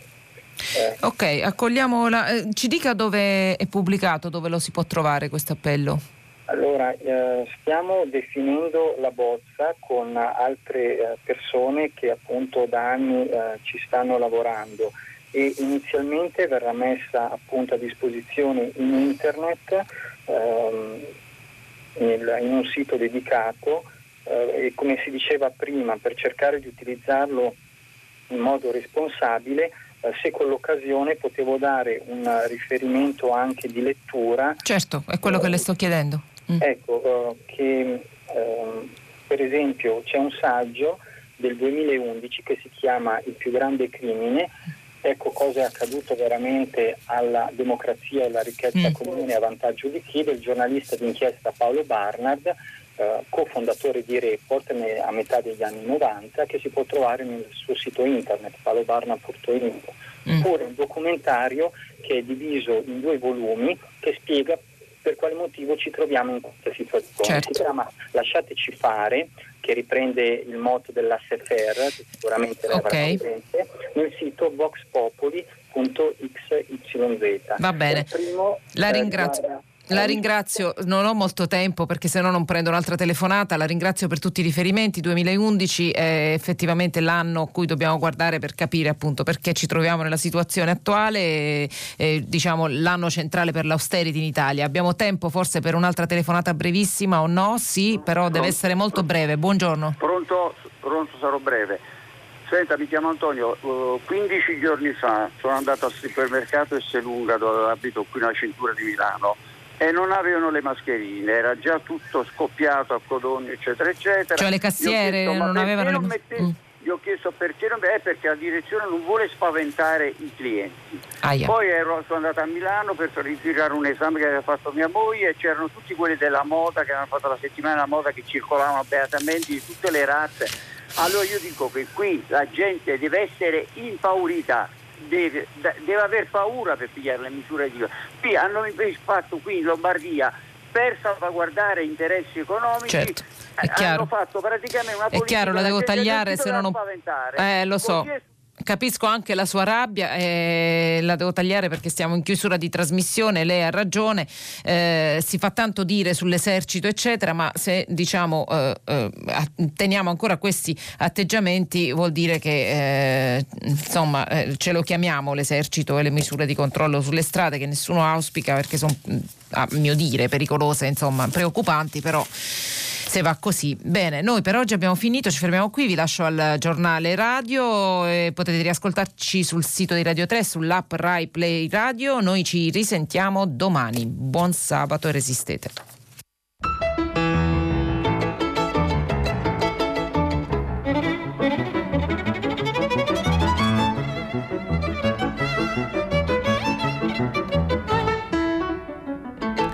Eh. Ok, accogliamo la, eh, ci dica dove è pubblicato, dove lo si può trovare questo appello. Allora, eh, stiamo definendo la bozza con altre eh, persone che appunto da anni eh, ci stanno lavorando e inizialmente verrà messa appunto a disposizione in internet ehm, nel, in un sito dedicato eh, e come si diceva prima per cercare di utilizzarlo in modo responsabile eh, se con l'occasione potevo dare un riferimento anche di lettura. Certo, è quello che le sto chiedendo. Mm. Ecco, eh, che ehm, per esempio c'è un saggio del 2011 che si chiama Il più grande crimine ecco cosa è accaduto veramente alla democrazia e alla ricchezza mm. comune a vantaggio di chi, del giornalista d'inchiesta Paolo Barnard, eh, cofondatore di Report ne, a metà degli anni 90, che si può trovare nel suo sito internet paolobarnard.info. Mm. Oppure un documentario che è diviso in due volumi che spiega per quale motivo ci troviamo in questa situazione. Certo. Si chiama Lasciateci fare, che riprende il motto dell'ASFR, che sicuramente lei okay. presente, nel sito voxpopuli.xyz. Va bene, primo, la ringrazio. Guarda, la ringrazio, non ho molto tempo perché se no non prendo un'altra telefonata, la ringrazio per tutti i riferimenti, 2011 è effettivamente l'anno a cui dobbiamo guardare per capire appunto perché ci troviamo nella situazione attuale, eh, diciamo l'anno centrale per l'austerity in Italia. Abbiamo tempo forse per un'altra telefonata brevissima o no? Sì, però deve essere molto breve. Buongiorno. Pronto, pronto sarò breve. Senta, mi chiamo Antonio, uh, 15 giorni fa sono andato al supermercato Esselunga dove abito qui nella cintura di Milano e non avevano le mascherine, era già tutto scoppiato a codogno eccetera eccetera. Cioè le cassiere chiesto, non avevano le mascherine? Mm. Gli ho chiesto perché non è perché la direzione non vuole spaventare i clienti. Aia. Poi ero, sono andato a Milano per ritirare un esame che aveva fatto mia moglie e c'erano tutti quelli della moda che hanno fatto la settimana della moda che circolavano beatamente di tutte le razze. Allora io dico che qui la gente deve essere impaurita deve, deve aver paura per pigliare le misure di... Qui hanno fatto qui in Lombardia per salvaguardare interessi economici certo, hanno fatto praticamente una politica è chiaro, la devo tagliare se non ho... Eh, lo so. Capisco anche la sua rabbia, eh, la devo tagliare perché stiamo in chiusura di trasmissione, lei ha ragione, eh, si fa tanto dire sull'esercito eccetera, ma se diciamo eh, eh teniamo ancora questi atteggiamenti vuol dire che eh, insomma eh, ce lo chiamiamo l'esercito e le misure di controllo sulle strade che nessuno auspica perché sono a mio dire pericolose, insomma preoccupanti, però se va così. Bene, noi per oggi abbiamo finito, ci fermiamo qui, vi lascio al giornale radio, e potete riascoltarci sul sito di Radio 3, sull'app Rai Play Radio, noi ci risentiamo domani. Buon sabato e resistete.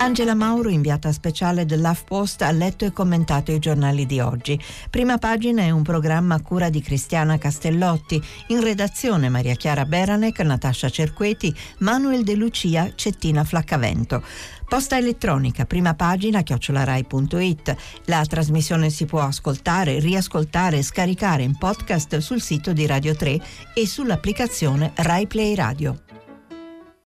Angela Mauro, inviata speciale dell'HuffPost, ha letto e commentato i giornali di oggi. Prima pagina è un programma a cura di Cristiana Castellotti. In redazione Maria Chiara Beranec, Natascia Cerqueti, Manuel De Lucia, Cettina Flaccavento. Posta elettronica, prima pagina chiocciolarai.it. La trasmissione si può ascoltare, riascoltare e scaricare in podcast sul sito di Radio 3 e sull'applicazione Rai Play Radio.